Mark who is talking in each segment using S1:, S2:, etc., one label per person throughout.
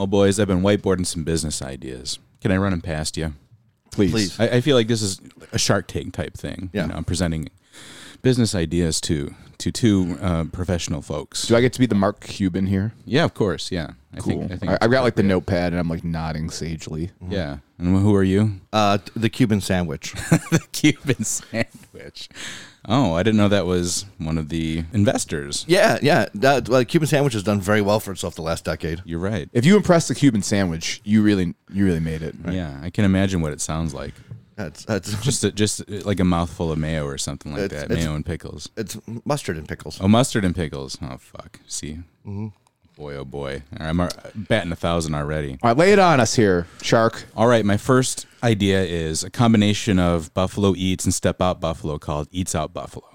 S1: Well, boys, I've been whiteboarding some business ideas. Can I run them past you?
S2: Please.
S3: Please.
S1: I, I feel like this is a Shark Tank type thing.
S3: Yeah.
S1: You know, I'm presenting business ideas to to two uh, professional folks.
S2: Do I get to be the Mark Cuban here?
S1: yeah, of course. Yeah. I
S2: cool.
S1: Think, I think
S2: I, I've got like the notepad and I'm like nodding sagely.
S1: Yeah. And who are you?
S3: Uh, the Cuban sandwich.
S1: the Cuban sandwich. Oh, I didn't know that was one of the investors.
S3: yeah, yeah. That, well, Cuban sandwich has done very well for itself the last decade.
S1: You're right.
S2: If you impress the Cuban sandwich, you really you really made it.
S1: Yeah, I can imagine what it sounds like.
S3: That's that's
S1: Just a, just uh, like a mouthful of mayo or something like
S3: It's-
S1: that.
S3: it's-
S1: Mayo and pickles.
S3: it's mustard and pickles.
S1: Oh, mustard and pickles. Oh fuck. See. Mm-hmm. Boy, oh boy. I'm uh, batting a thousand already.
S2: All right, lay it on us here, Shark.
S1: All right, my first idea is a combination of Buffalo Eats and Step Out Buffalo called Eats Out Buffalo.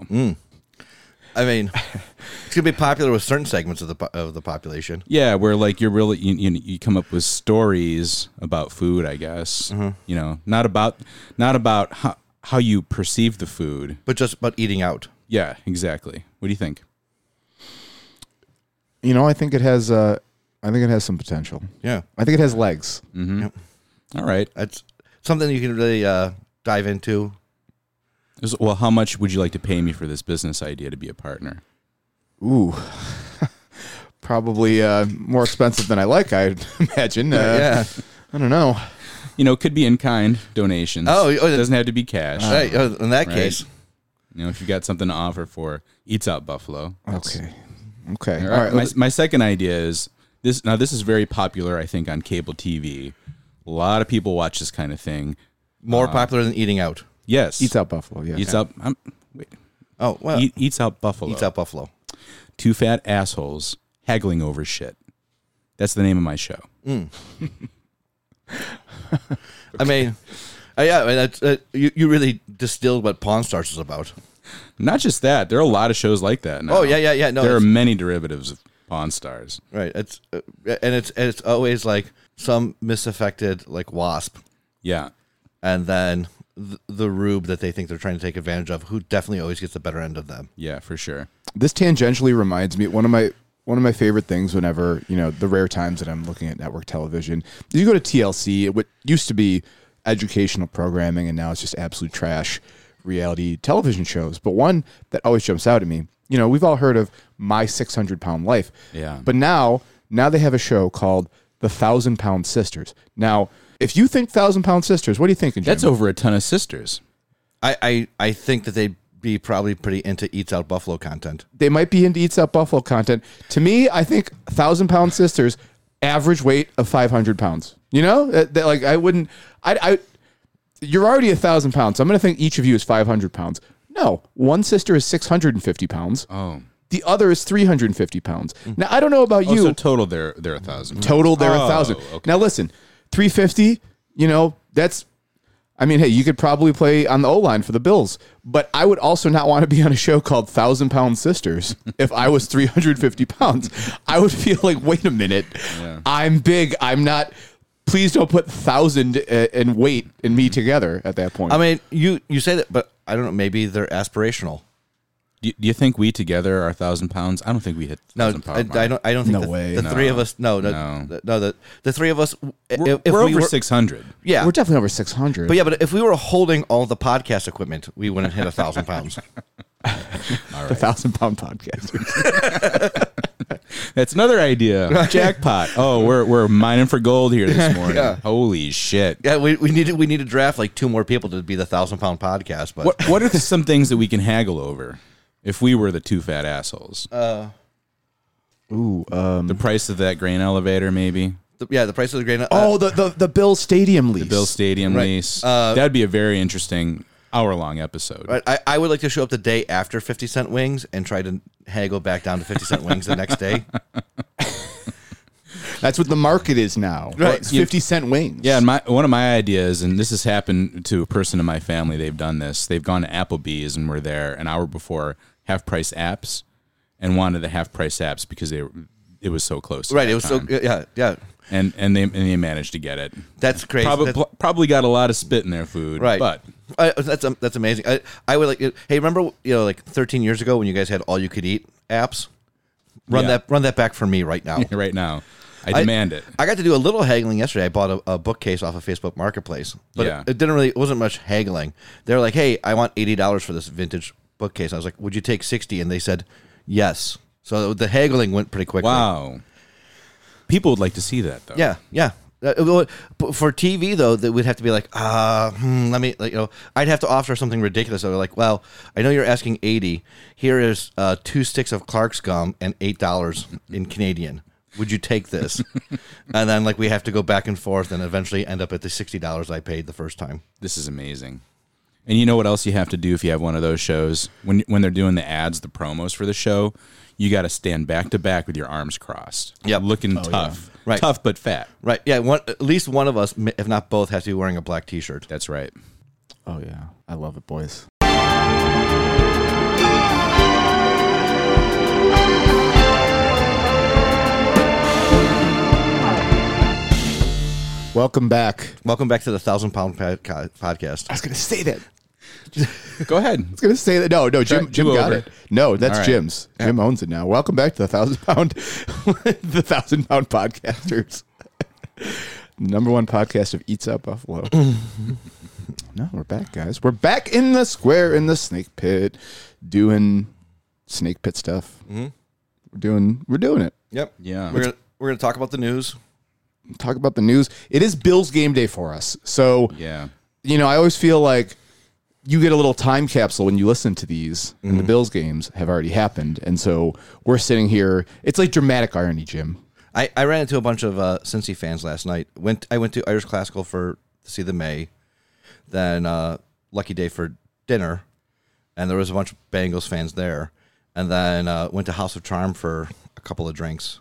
S3: I mean, it's gonna be popular with certain segments of the of the population.
S1: Yeah, where like you're really you, you, you come up with stories about food, I guess. You know, not about not about how how you perceive the food.
S3: but just about eating out.
S1: Yeah, exactly. What do you think?
S2: You know, I think it has uh I think it has some potential.
S3: Yeah,
S2: I think it has legs.
S1: All right.
S3: that's something you can really uh, dive into.
S1: Is- Well, how much would you like to pay me for this business idea to be a partner?
S2: Ooh. Probably uh, more expensive than I like, I imagine. Uh,
S3: yeah.
S2: I don't know.
S1: You know, it could be in kind donations.
S3: Oh, oh,
S1: it doesn't have to be cash.
S3: Right, uh, in that
S1: Right.
S3: case,
S1: You know, if you've got something to offer for Eats Out Buffalo. that's-
S2: Okay. Okay.
S1: All
S2: All
S1: right.
S2: right.
S1: my, my second idea is this. Now, this is very popular, I think, on cable TV. A lot of people watch this kind of thing.
S3: more popular than eating out.
S1: Yes,
S2: Eats out buffalo. Yeah.
S1: Eats out. I'm, wait,
S3: Oh well,
S1: eat, eats out Buffalo.
S3: eats out buffalo.
S1: Two fat assholes haggling over shit. That's the name of my show.
S3: I mean, uh, yeah, I mean, that's, uh, you you really distilled what Pawn Stars is about.
S1: Not just that. There are a lot of shows like that. Now.
S3: Oh yeah, yeah, yeah. No,
S1: there are many derivatives of Pawn Stars.
S3: right. It's uh, and it's and it's always like some misaffected like wasp,
S1: Yeah.
S3: and then th- the rube that they think they're trying to take advantage of, who definitely always gets the better end of them.
S1: Yeah, for sure.
S2: this tangentially reminds me one of my one of my favorite things whenever you know the rare times that I'm looking at network television. is You go to TLC, what used to be educational programming, and now it's just absolute trash reality television shows. But one that always jumps out at me, you know, we've all heard of My 600 Pound Life,
S1: Yeah.
S2: But now, now they have a show called The Thousand Pound Sisters. Now, if you think Thousand Pound Sisters, what are you thinking? Jim?
S1: That's over a ton of sisters.
S3: I I, I think that they'd be probably pretty into eats out buffalo content.
S2: they might be into Eats Out Buffalo content. To me, I think Thousand Pound Sisters average weight of five hundred pounds. You know, that, that, like I wouldn't. I, I, you're already a thousand pounds. So I'm going to think each of you is five hundred pounds. No, one sister is six hundred and fifty pounds.
S1: Oh.
S2: The other is three hundred and fifty pounds. Mm. Now I don't know about
S1: Oh,
S2: you.
S1: so total they're they're a thousand.
S2: Total, they're
S1: Oh,
S2: a thousand.
S1: okay.
S2: Now listen, three fifty. You know, that's. I mean, hey, you could probably play on the O line for the Bills, but I would also not want to be on a show called Thousand Pound Sisters if I was 350 pounds. I would feel like, wait a minute, I'm big. I'm not. Please don't put thousand uh, and weight and me together at that point.
S3: I mean, you you say that, but I don't know. Maybe they're aspirational.
S1: Do you, do you think we together are thousand pounds? I don't think we hit
S3: No,
S1: thousand
S3: I. I don't. I don't think
S2: No
S3: the,
S2: way.
S3: the
S2: No.
S3: three of us. No, no,
S1: No.
S3: no. no the, the three of us.
S1: We're,
S3: if, if
S1: we're
S3: we
S1: over
S3: were,
S1: six hundred.
S3: Yeah,
S2: We're definitely over 600.
S3: but yeah, but if we were holding all the podcast equipment, we wouldn't hit a thousand pounds.
S2: the Thousand Pound Podcast.
S1: That's another idea. Jackpot. Oh, we're we're mining for gold here this morning. Holy shit.
S3: Yeah, we, we need to we need to draft like two more people to be the thousand pound podcast. But
S1: What what are some things that we can haggle over if we were the two fat assholes?
S2: Ooh. Um,
S1: the price of that grain elevator, maybe.
S3: the, yeah, the price of the grain. Uh,
S2: oh, the, the the Bill Stadium lease.
S1: The Bill Stadium
S3: Right.
S1: lease.
S3: Uh,
S1: That'd be a very interesting hour long episode.
S3: Right, I, I would like to show up the day after 50 cent wings and try to haggle back down to 50 cent wings the next day.
S2: That's what the market is now.
S3: Right.
S2: It's 50 cent wings.
S1: Yeah, and my one of my ideas, and this has happened to a person in my family. They've done this. They've gone to Applebee's and were there an hour before half price apps, and wanted the half price apps because they were, it was so close.
S3: right, it was so
S1: time.
S3: yeah, yeah.
S1: And and they and they managed to get it.
S3: That's crazy.
S1: Probably
S3: That's-
S1: probably got a lot of spit in their food.
S3: Right,
S1: but
S3: I, that's um, that's amazing. I, I would like. Hey, remember you know like 13 years ago when you guys had all you could eat apps? Run
S1: Yeah.
S3: that run that back for me right now.
S1: right now, I demand it.
S3: I got to do a little haggling yesterday. I bought a, a bookcase off of Facebook Marketplace, but
S1: Yeah.
S3: it, it didn't really. It wasn't much haggling. They're like, "Hey, I want eighty dollars for this vintage bookcase." I was like, "Would you take 60 And they said, "Yes." So the haggling went pretty quickly.
S1: Wow. People would like to see that though.
S3: Yeah, yeah. Uh, well, for TV though, that would have to be like, uh, hmm, let me, like, you know, I'd have to offer something ridiculous. So like, well, I know you're asking eighty. Here is uh, two sticks of Clark's gum and eight dollars in Canadian. Would you take this? and then like we have to go back and forth, and eventually end up at the sixty dollars I paid the first time.
S1: This is amazing. And you know what else you have to do if you have one of those shows? When when they're doing the ads, the promos for the show, you got to stand back to back with your arms crossed.
S3: Oh, yeah,
S1: Looking tough.
S3: Right.
S1: Tough but fat.
S3: Right? Yeah. One, at least one of us, if not both, has to be wearing a black T-shirt.
S1: That's right.
S2: Oh yeah, I love it, boys. Welcome back.
S3: Welcome back to the Thousand Pound Podcast.
S2: I was gonna say that.
S1: Go ahead.
S2: I was gonna say that. No, no, Jim.
S1: Try-
S2: Jim got
S1: over.
S2: it. No, that's
S1: All right.
S2: Jim's. Jim owns it now. Welcome back to the thousand pound, the thousand pound podcasters. Number one podcast of Eats Out Buffalo. no, we're back, guys. We're back in the square in the snake pit, doing snake pit stuff. Mm-hmm. We're doing. We're doing it.
S3: Yep.
S1: Yeah.
S3: We're gonna we're gonna talk about the news.
S2: Talk about the news. It is Bills game day for us. So
S1: Yeah.
S2: you know, I always feel like you get a little time capsule when you listen to these, and the Bills games have already happened, and so we're sitting here. It's like dramatic irony, Jim.
S3: I, I ran into a bunch of uh, Cincy fans last night. Went I went to Irish Classical for to see the May, then uh, Lucky Day for dinner, and there was a bunch of Bengals fans there, and then uh, went to House of Charm for a couple of drinks,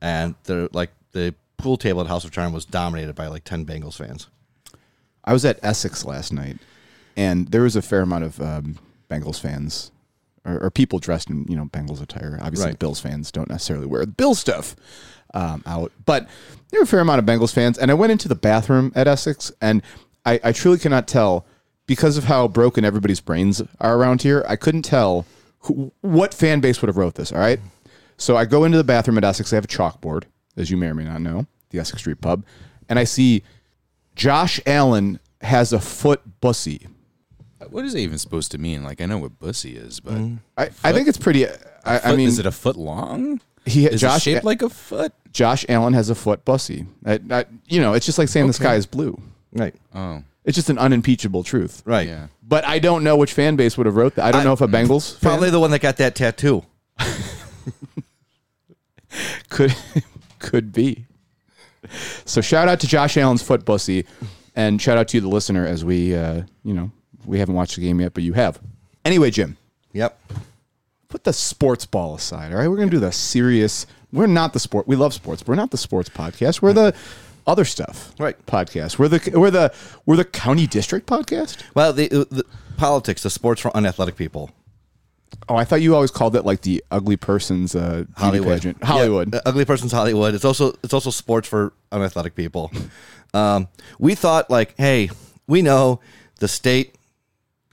S3: and they're like the pool table at House of Charm was dominated by like ten Bengals fans.
S2: I was at Essex last night, and there was a fair amount of um, Bengals fans or, or people dressed in you know Bengals attire. Obviously,
S3: Right.
S2: the Bills fans don't necessarily wear the Bill stuff um, out, but there were a fair amount of Bengals fans. And I went into the bathroom at Essex, and I, I truly cannot tell because of how broken everybody's brains are around here. I couldn't tell who, what fan base would have wrote this. All right, so I go into the bathroom at Essex. They have a chalkboard, as you may or may not know, the Essex Street Pub, and I see Josh Allen has a foot bussy.
S1: What is it even supposed to mean? Like I know what bussy is, but
S2: I, I think it's pretty. I, I mean,
S1: is it a foot long?
S2: he
S1: Is
S2: Josh
S1: it shaped like a foot?
S2: Josh Allen has a foot bussy. I, I, you know, it's just like saying the sky is blue.
S3: Right,
S1: Oh,
S2: It's just an unimpeachable truth.
S3: right.
S1: yeah.
S2: But I don't know which fan base would have wrote that. I don't
S3: I-
S2: know if a Bengals fan
S3: Probably the one that got that tattoo.
S2: could could be. So shout out to Josh Allen's foot bussy, and shout out to you, the listener, as we, uh, you know, we haven't watched the game yet, but you have. Anyway, Jim,
S3: Yep.
S2: put the sports ball aside. All right, we're gonna do the serious. We're not the sport. We love sports. But we're not the sports podcast. We're the other stuff.
S3: Right.
S2: Podcast. We're the we're the we're the county district podcast.
S3: Well, the, the politics, the sports for unathletic people.
S2: Oh, I thought you always called it like the ugly person's uh,
S3: Hollywood.
S2: pageant. Hollywood.
S3: Yeah, uh, ugly person's Hollywood. It's also it's also sports for unathletic people. Um, we thought like, hey, we know the state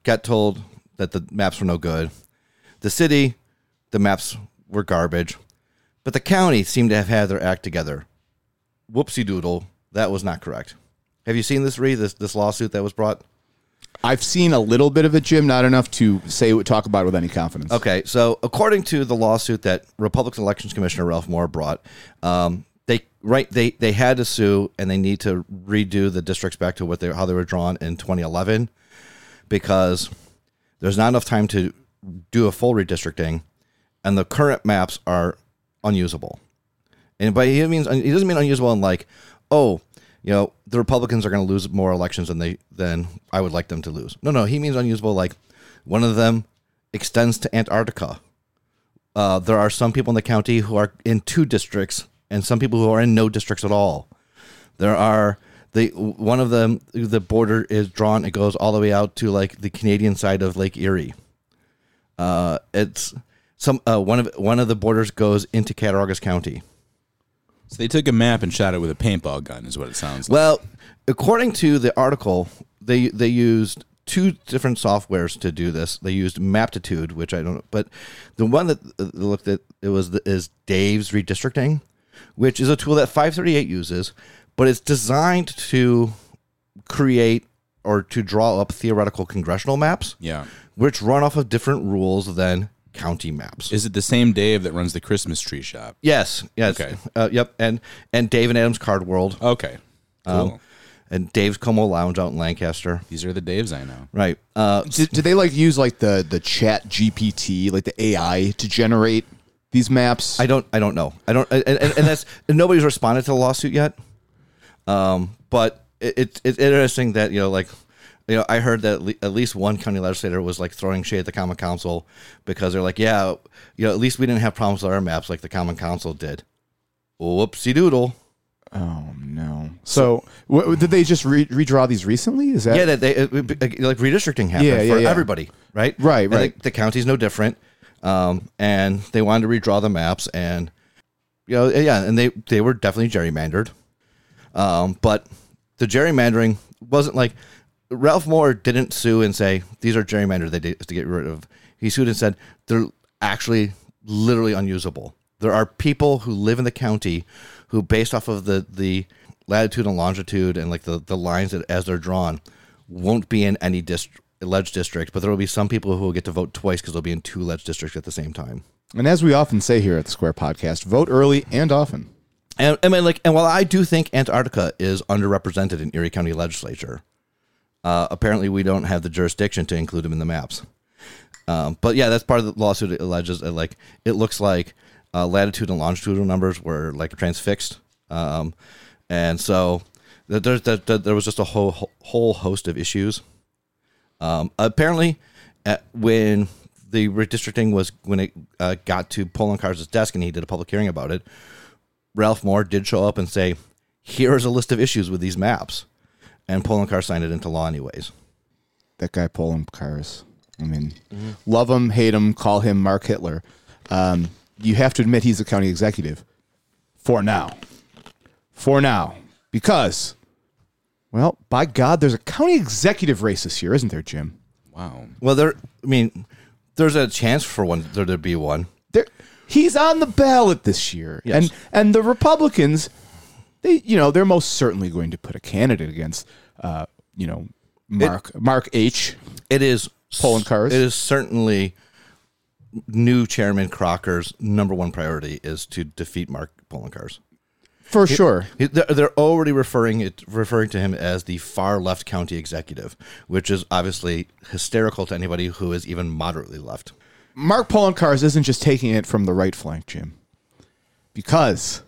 S3: got told that the maps were no good. The city, the maps were garbage, but the county seemed to have had their act together. Whoopsie doodle, that was not correct. Have you seen this read this this lawsuit that was brought?
S2: I've seen a little bit of it, Jim. Not enough to say talk about it with any confidence.
S3: Okay, so according to the lawsuit that Republican Elections Commissioner Ralph Mohr brought, um, they right they they had to sue and they need to redo the districts back to what they how they were drawn in 2011 because there's not enough time to do a full redistricting, and the current maps are unusable. And by he means he doesn't mean unusable in like, oh, you know, the Republicans are going to lose more elections than they than I would like them to lose. No, no, he means unusable like one of them extends to Antarctica. Uh, there are some people in the county who are in two districts, and some people who are in no districts at all. There are the one of them. The border is drawn. It goes all the way out to like the Canadian side of Lake Erie. Uh, it's some uh, one of one of the borders goes into Cattaraugus County.
S1: So they took a map and shot it with a paintball gun, is what it sounds like.
S3: Well, according to the article, they they used two different softwares to do this. They used Maptitude, which I don't know, but the one that uh, looked at it was the, is Dave's redistricting. which is a tool that 538 uses, but it's designed to create or to draw up theoretical congressional maps,
S1: Yeah.
S3: which run off of different rules than county maps.
S1: Is it the same Dave that runs the Christmas tree shop?
S3: yes, yes,
S1: Okay.
S3: uh, yep, and and Dave and Adams Card World,
S1: Okay. Cool.
S3: Um, and Dave's Como Lounge out in Lancaster.
S1: These are the Daves I know.
S3: Right. Uh,
S2: Did, did they like use like the the Chat GPT, like the AI, to generate these maps?
S3: I don't. I don't know. I don't. And, and, and that's and nobody's responded to the lawsuit yet. Um, but it, it's it's interesting that you know, like, you know, I heard that at le- at least one county legislator was like throwing shade at the Common Council because they're like, yeah, you know, at least we didn't have problems with our maps like the Common Council did. Whoopsie doodle.
S2: oh no. So w- did they just re- redraw these recently? Is that
S3: Yeah, that they it, it- like redistricting happened
S2: Yeah, yeah,
S3: for
S2: yeah.
S3: everybody, right?
S2: Right,
S3: And the-
S2: right.
S3: The, county's no different, um, and they wanted to redraw the maps, and you know, yeah, and they they were definitely gerrymandered, um, but the gerrymandering wasn't like Ralph Mohr didn't sue and say these are gerrymandered they did to get rid of. He sued and said they're actually literally unusable. There are people who live in the county who, based off of the the latitude and longitude and like the the lines that, as they're drawn, won't be in any alleged district, but there will be some people who will get to vote twice because they'll be in two alleged districts at the same time.
S2: And as we often say here at the Square Podcast, vote early and often.
S3: And I mean, like, and while I do think Antarctica is underrepresented in Erie County Legislature, uh, apparently we don't have the jurisdiction to include them in the maps. Um, but yeah, that's part of the lawsuit. It alleges that, like it looks like uh, latitude and longitudinal numbers were like transfixed, um, and so th- there's that there, there was just a whole whole host of issues. Um, apparently, at, when the redistricting was when it uh, got to Poloncarz' desk and he did a public hearing about it, Ralph Mohr did show up and say, "Here's a list of issues with these maps," and Poloncarz signed it into law anyways.
S2: That guy Poloncarz. I mean, love him, hate him, call him Mark Hitler. Um, you have to admit he's a county executive for now. For now, because, well, by God, there's a county executive race this year, isn't there, Jim?
S1: Wow.
S3: Well, there. I mean, there's a chance for one there to be one.
S2: He's on the ballot this year
S3: Yes.
S2: and and the republicans they you know they're most certainly going to put a candidate against uh you know mark mark h
S3: It is
S2: Poloncarz?
S3: It is certainly new chairman Kracker's number one priority is to defeat Mark Poloncarz.
S2: for sure
S3: He- They're they're already referring it referring to him as the far left county executive, which is obviously hysterical to anybody who is even moderately left.
S2: Mark Cars isn't just taking it from the right flank jim because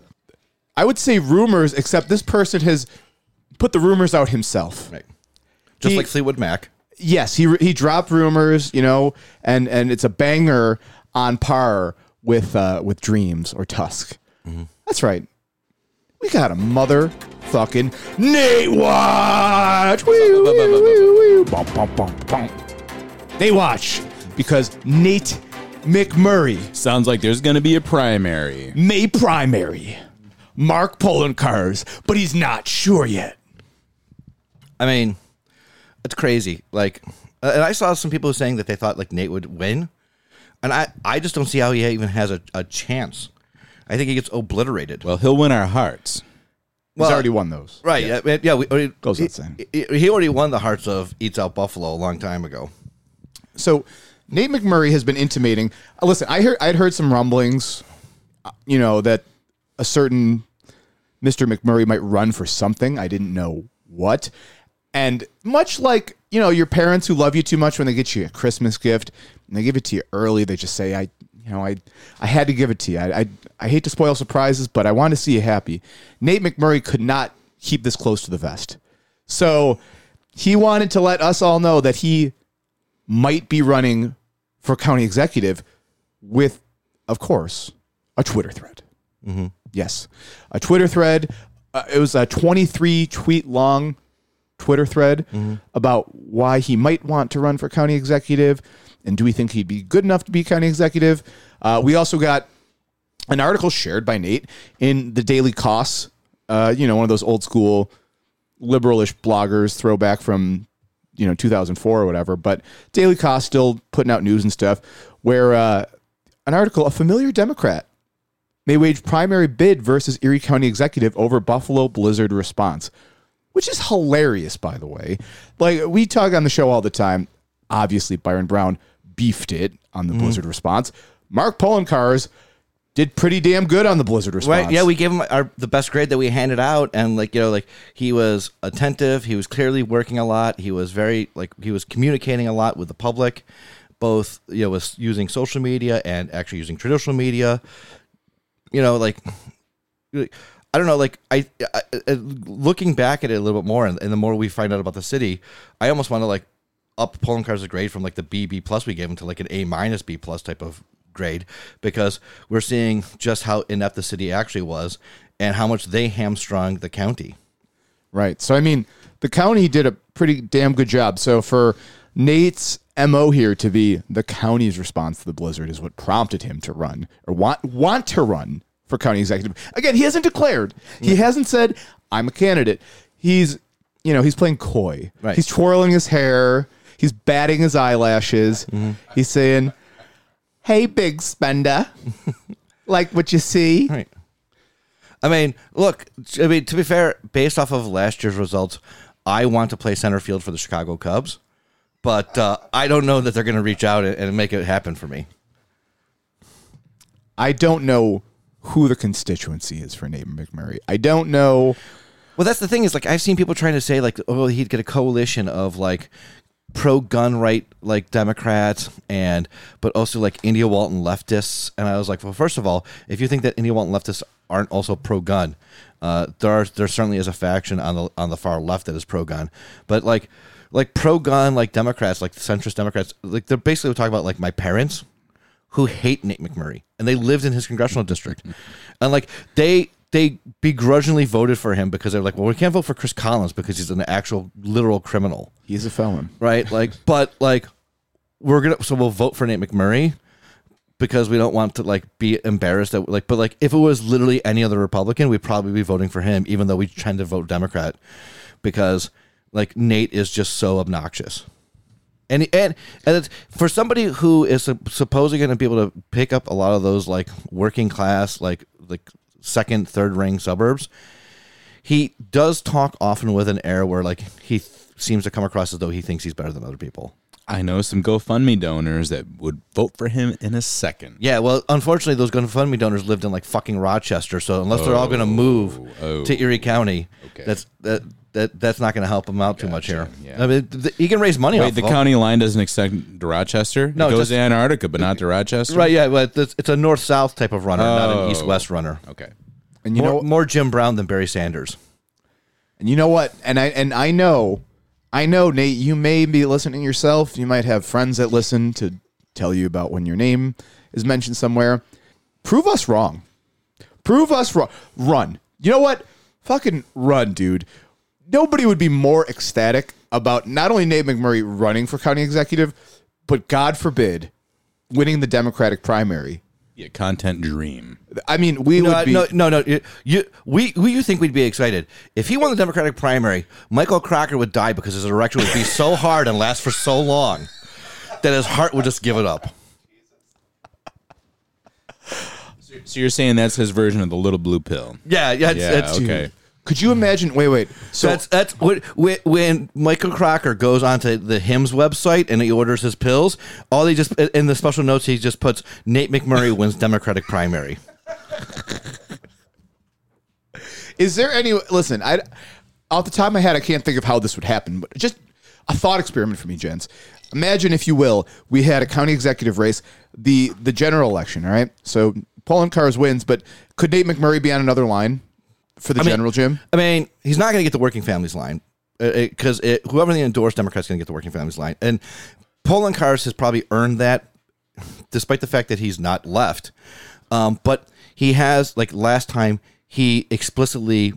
S2: i would say rumors except this person has put the rumors out himself
S3: Right. Just
S2: He-
S3: like Fleetwood Mac.
S2: yes, he he dropped rumors, you know, and and it's a banger on par with uh, with Dreams or Tusk. That's right. We got a motherfucking Nate Watch. Nate Watch because Nate McMurray
S1: Sounds like there's going to be a primary.
S2: may primary Mark Cars, but he's not sure yet.
S3: I mean, it's crazy. Like, uh, and I saw some people saying that they thought like Nate would win, and I I just don't see how he even has a, a chance. I think he gets obliterated.
S1: Well, he'll win our hearts.
S2: He's already won those.
S3: right? Yeah, yeah. yeah we, already-
S2: Goes
S3: he,
S2: without saying.
S3: he, he already won the hearts of Eats Out Buffalo a long time ago.
S2: So Nate McMurray has been intimating. uh, Listen, I heard I'd heard some rumblings, uh, you know, that a certain Mr. McMurray might run for something. I didn't know what. And much like you know your parents who love you too much when they get you a Christmas gift and they give it to you early, they just say, "I, you know, I, I had to give it to you. I, I, I hate to spoil surprises, but I want to see you happy." Nate McMurray could not keep this close to the vest, so he wanted to let us all know that he might be running for county executive with, of course, a Twitter thread. Yes, a Twitter thread. Uh, it was a 23 tweet long Twitter thread about why he might want to run for county executive and do we think he'd be good enough to be county executive. Uh, we also got an article shared by Nate in the Daily Kos, uh, you know, one of those old school liberalish bloggers, throwback from you know 2004 or whatever. But Daily Kos still putting out news and stuff. Where uh, an article, a familiar Democrat may wage primary bid versus Erie County executive over Buffalo Blizzard response, which is hilarious, by the way. Like we talk on the show all the time. Obviously, Byron Brown beefed it on the Blizzard response. Mark Poloncarz did pretty damn good on the Blizzard response.
S3: Right. Yeah, we gave him our the best grade that we handed out, and like you know, like he was attentive. He was clearly working a lot. He was very like he was communicating a lot with the public, both you know, was using social media and actually using traditional media. You know, like I don't know, like I, I looking back at it a little bit more, and, and the more we find out about the city, I almost want to like up Poland Poloncarz's grade from like the B B plus we gave him to like an A minus B plus type of grade because we're seeing just how inept the city actually was and how much they hamstrung the county.
S2: Right. So I mean, the county did a pretty damn good job. So for Nate's MO here to be the county's response to the blizzard is what prompted him to run or want want to run for county executive. Again, he hasn't declared. He hasn't said I'm a candidate. He's you know, he's playing coy.
S3: Right.
S2: He's twirling his hair. He's batting his eyelashes. Mm-hmm. He's saying, "Hey big spender. like what you see?"
S3: Right. I mean, look, I mean, to be fair, based off of last year's results, I want to play center field for the Chicago Cubs, but uh, I don't know that they're going to reach out and- make it happen for me.
S2: I don't know who the constituency is for Nate McMurray. I don't know.
S3: Well, that's the thing is like I've seen people trying to say like, oh, he'd get a coalition of like pro gun right like Democrats and but also like India Walton leftists. And I was like, well, first of all, if you think that India Walton leftists aren't also pro gun, uh, there are there certainly is a faction on the on the far left that is pro gun, but like like pro gun like Democrats like centrist Democrats like they're basically talking about like my parents who hate Nate McMurray, and they lived in his congressional district, and like they they begrudgingly voted for him because they're like, well, we can't vote for Chris Collins because he's an actual literal criminal,
S2: He's a felon.
S3: right? Like, but like we're gonna so we'll vote for Nate McMurray because we don't want to like be embarrassed that like, but like if it was literally any other Republican, we'd probably be voting for him, even though we tend to vote Democrat because like Nate is just so obnoxious. And and and it's, for somebody who is sup- supposedly going to be able to pick up a lot of those like working class, like like second, third ring suburbs, he does talk often with an air where like he th- seems to come across as though he thinks he's better than other people.
S1: I know some GoFundMe donors that would vote for him in a second.
S3: Yeah, well, unfortunately, those GoFundMe donors lived in like fucking Rochester, so unless they're all going to move
S1: oh, oh.
S3: to Erie County,
S1: Okay.
S3: that's that. That, that's not going to help him out too much here.
S1: Gotcha, yeah.
S3: I mean, th- he can raise money.
S1: Wait,
S3: off
S1: the
S3: of-
S1: county line doesn't extend to Rochester?
S3: No,
S1: it goes
S3: just-
S1: to Antarctica, but not to Rochester?
S3: Right, yeah, but it's, it's a north south type of runner, not
S1: Oh.
S3: an east west runner.
S1: Okay.
S2: And you
S3: more,
S2: know,
S3: more Jim Brown than Barry Sanders.
S2: and you know what? And I and I know, I know, Nate. You may be listening yourself. You might have friends that listen to tell you about when your name is mentioned somewhere. Prove us wrong. Prove us wrong. Run. You know what? Fucking run, dude. Nobody would be more ecstatic about not only Nate McMurray running for county executive, but God forbid, winning the Democratic primary.
S1: Yeah, content dream.
S2: I mean, we
S3: No,
S2: would be.
S3: no, no, no. You, you, we, we, you think we'd be excited if he won the Democratic primary? Michael Kracker would die because his erection would be so hard and last for so long that his heart would just give it up.
S1: So you're saying that's his version of the little blue pill?
S3: Yeah, yeah, it's,
S1: Yeah,
S3: it's,
S1: okay.
S2: Could you imagine? Wait, wait. So
S3: that's that's what when, when Michael Kracker goes onto the Hims website and he orders his pills. All he just in the special notes he just puts Nate McMurray wins Democratic primary.
S2: Is there any listen? I off the top of my head, I can't think of how this would happen, but just a thought experiment for me, gents. Imagine, if you will, we had a county executive race, the the general election. All right, so Poloncarz wins, but could Nate McMurray be on another line for the
S3: mean-
S2: general, Jim?
S3: I mean, he's not going to get the working families line because whoever they endorse, Democrats going to get the working families line. And Poloncarz has probably earned that, despite the fact that he's not left. Um, but he has, like last time, he explicitly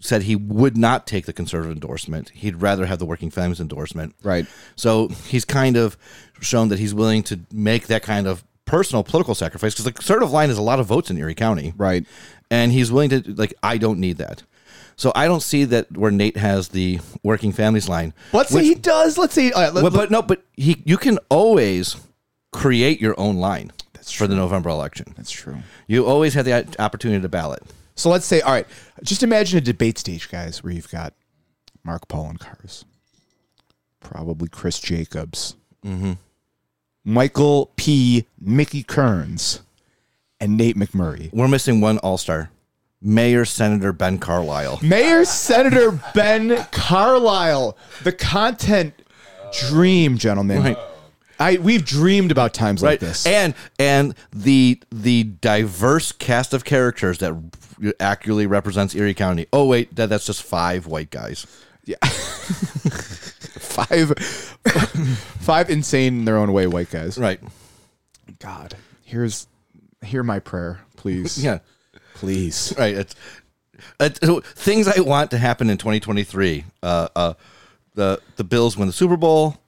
S3: said he would not take the conservative endorsement. He'd rather have the working families endorsement.
S2: Right.
S3: So he's kind of shown that he's willing to make that kind of personal political sacrifice because the conservative line is a lot of votes in Erie County
S2: Right.
S3: And he's willing to like I don't need that. So I don't see that where Nate has the working families line.
S2: Let's say
S3: Which-
S2: he does. Let's say. all right, let-
S3: Well, but no, but he you can always create your own line. That's for the November election.
S2: That's true.
S3: You always have the opportunity to ballot.
S2: So let's say, all right, just imagine a debate stage, guys, where you've got Mark Poloncarz, probably Chris Jacobs, mm-hmm. Michael P. Mickey Kearns, and Nate McMurray.
S3: We're missing one All Star, Mayor Senator Ben Carlisle.
S2: Mayor Senator Ben Carlisle, the content dream, gentlemen.
S3: Right.
S2: I we've dreamed about times like this.
S3: and and the the diverse cast of characters that accurately represents Erie County. Oh wait, that, that's just five white guys. Yeah.
S2: five, five insane in their own way white guys.
S3: Right.
S2: God, here's hear my prayer, please.
S3: Yeah.
S2: please.
S3: Right. It's, it's things I want to happen in 2023. Uh, uh, the the Bills win the Super Bowl.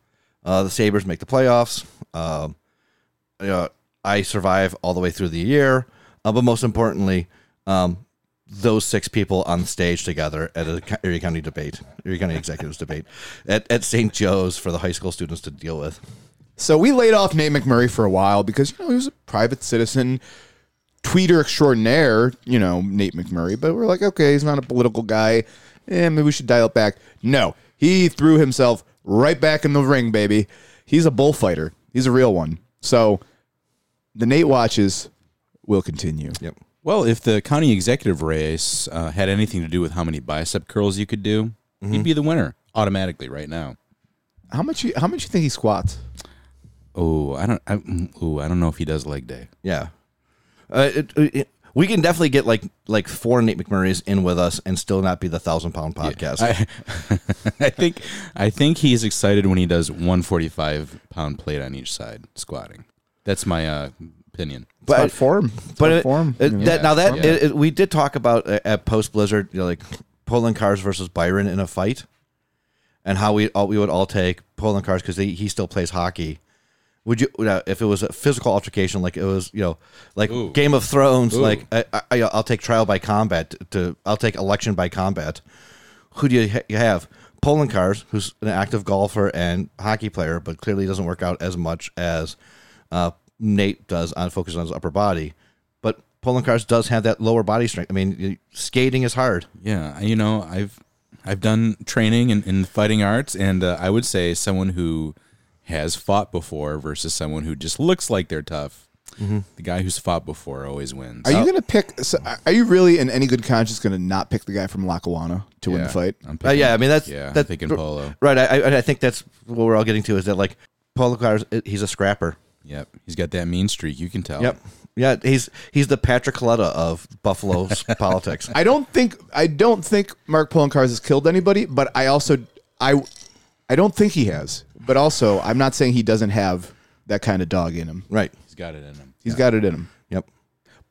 S3: Uh, the Sabres make the playoffs. Um, uh, I survive all the way through the year. Uh, but most importantly, um, those six people on stage together at a Erie County debate, Erie County executives debate at, at St. Joe's for the high school students to deal with.
S2: So we laid off Nate McMurray for a while because you know he was a private citizen, tweeter extraordinaire. You know Nate McMurray, but we're like, okay, he's not a political guy. Eh, maybe we should dial it back. No, he threw himself right back in the ring, baby. He's a bullfighter. He's a real one. So the Nate watches will continue.
S3: Yep.
S1: Well, if the county executive race uh, had anything to do with how many bicep curls you could do, he'd be the winner automatically right now.
S2: How much? You, how much you think he squats?
S1: Oh, I don't. I, mm, ooh, I don't know if he does leg day.
S3: Yeah. Uh, it, it, we can definitely get like like four Nate McMurrays in with us and still not be the thousand pound podcast.
S1: I, I think I think he's excited when he does 145 pound plate on each side squatting. That's my uh, opinion.
S2: It's about form. It's
S3: but
S2: about
S3: it-
S2: form.
S3: it-
S2: you know?
S3: that, now that
S1: Yeah.
S3: it, it- we did talk about uh, at post Blizzard, you know, like Poloncarz versus Byron in a fight, and how we all, we would all take Poloncarz because he still plays hockey. Would you uh, if it was a physical altercation like it was you know like
S1: Ooh.
S3: Game of Thrones
S1: Ooh.
S3: like I, I, I'll take trial by combat to I'll take election by combat. Who do you, ha- you have? Poloncarz, who's an active golfer and hockey player, but clearly doesn't work out as much as uh, Nate does on focus on his upper body. But Poloncarz does have that lower body strength. I mean, skating is hard.
S1: Yeah, you know, I've I've done training in, in fighting arts, and uh, I would say someone who has fought before versus someone who just looks like they're tough. The guy who's fought before always wins.
S2: Are you going to pick? So are you really, in any good conscience, going to not pick the guy from Lackawanna to win the fight?
S1: I'm
S3: Uh, yeah, I mean that's
S1: yeah,
S3: that's
S1: picking Polo.
S3: right. I, I I think that's what we're all getting to is that like Poloncarz, uh, he's a scrapper.
S1: Yep, he's got that mean streak. You can tell.
S3: Yep. Yeah, he's he's the Patrick Coletta of Buffalo's politics.
S2: I don't think I don't think Mark Poloncarz has killed anybody, but I also I I don't think he has. But also, I'm not saying he doesn't have that kind of dog in him.
S3: Right.
S1: he's got it in him.
S2: He's got it in him.
S3: Yep.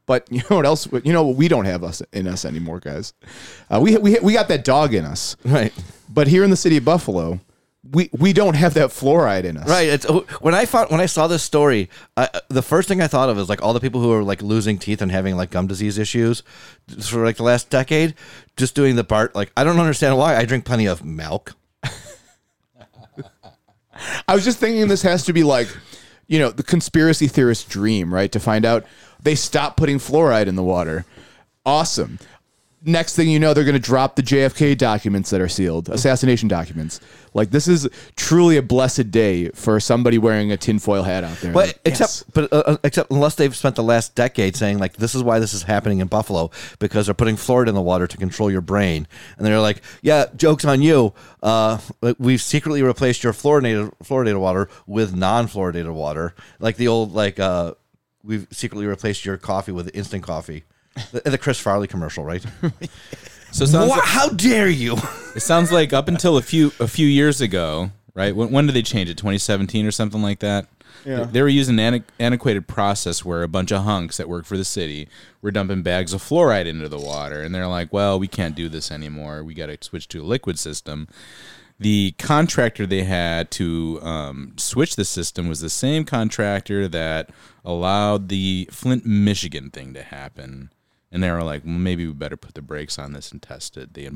S2: But you know what else? You know what we don't have us in us anymore, guys. Uh, we we we got that dog in us.
S3: Right.
S2: But here in the city of Buffalo, we we don't have that fluoride in us.
S3: Right. It's when I found when I saw this story, I, the first thing I thought of is like all the people who are like losing teeth and having like gum disease issues for like the last decade, just doing the Bart. Like I don't understand why. I drink plenty of milk.
S2: I was just thinking this has to be like, you know, the conspiracy theorist dream, right? To find out they stopped putting fluoride in the water. Awesome. Next thing you know, they're going to drop the JFK documents that are sealed, assassination documents. Like this is truly a blessed day for somebody wearing a tinfoil hat out there.
S3: But except,
S2: yes.
S3: but uh, uh, except unless they've spent the last decade saying like this is why this is happening in Buffalo because they're putting fluoride in the water to control your brain, and they're like, yeah, jokes on you. Uh, we've secretly replaced your fluorinated fluoridated water with non-fluoridated water, like the old like uh, we've secretly replaced your coffee with instant coffee. The, the Chris Farley commercial, right?
S1: So it sounds,
S3: Wha-
S1: like,
S3: how dare you?
S1: it sounds like up until a few a few years ago, right? When, when did they change it? 2017 or something like that.
S2: Yeah.
S1: They were using an antiq- antiquated process where a bunch of hunks that work for the city were dumping bags of fluoride into the water, and they're like, "Well, we can't do this anymore. We got to switch to a liquid system." The contractor they had to um, switch the system was the same contractor that allowed the Flint, Michigan thing to happen. And they were like, well, maybe we better put the brakes on this and test it. They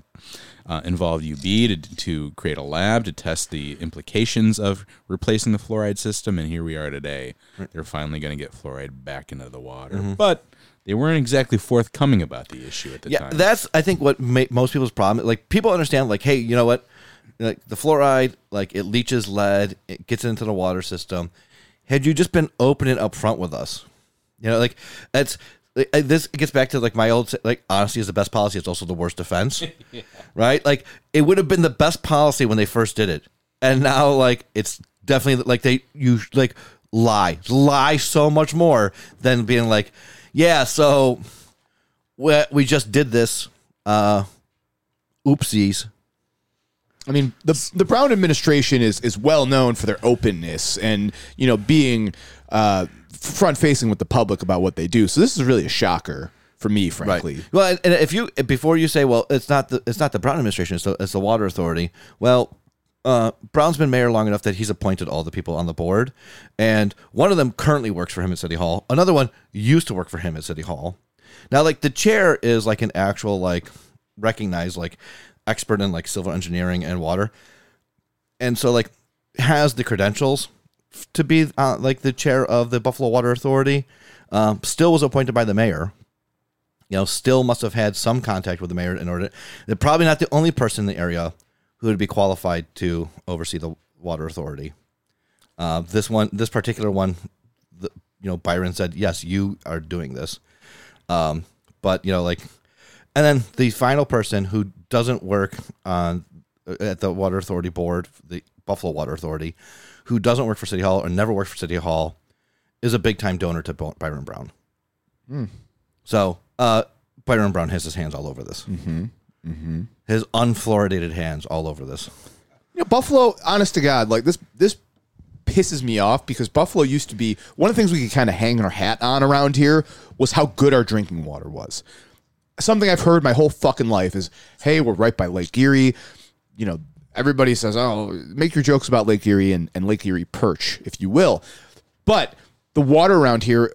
S1: uh, involved UB to, to create a lab to test the implications of replacing the fluoride system. And here we are today. They're finally going to get fluoride back into the water. But they weren't exactly forthcoming about the issue at the
S3: Yeah,
S1: time.
S3: that's I think what ma- most people's problem. Like people understand, like, hey, you know what? Like the fluoride, like it leaches lead, it gets into the water system. Had you just been open and upfront with us, you know, like it's like, this gets back to like my old like honesty is the best policy. It's also the worst defense, right? Like it would have been the best policy when they first did it, and now like it's definitely like they you like lie lie so much more than being like, yeah, so we, we just did this. Uh, oopsies.
S2: I mean, the the Brown administration is is well known for their openness and you know being uh, front facing with the public about what they do. So this is really a shocker for me, frankly.
S3: Well, and- if you before you say, well, it's not the it's not the Brown administration, it's the, it's the Water Authority. Well, uh, Brown's been mayor long enough that he's appointed all the people on the board, and one of them currently works for him at City Hall. Another one used to work for him at City Hall. Now, like the chair is like an actual like recognized like expert in like civil engineering and water, and so like has the credentials to be uh, like the chair of the Buffalo Water Authority. Um, still was appointed by the mayor you know, still must have had some contact with the mayor in order. They're probably not the only person in the area who would be qualified to oversee the water authority. Uh, this one, this particular one, the, you know, Byron said, "Yes, you are doing this." Um, but you know, like, and then the final person who doesn't work on at the water authority board, the Buffalo Water Authority, who doesn't work for City Hall or never worked for City Hall, is a big time donor to Byron Brown. So uh, Byron Brown has his hands all over this. Mm-hmm. Mm-hmm. His unfluoridated hands all over this.
S2: You know, Buffalo, honest to God, like this this pisses me off because Buffalo used to be one of the things we could kind of hang our hat on around here was how good our drinking water was. Something I've heard my whole fucking life is, hey, we're right by Lake Erie. You know, everybody says, oh, make your jokes about Lake Erie and, and Lake Erie perch, if you will. But the water around here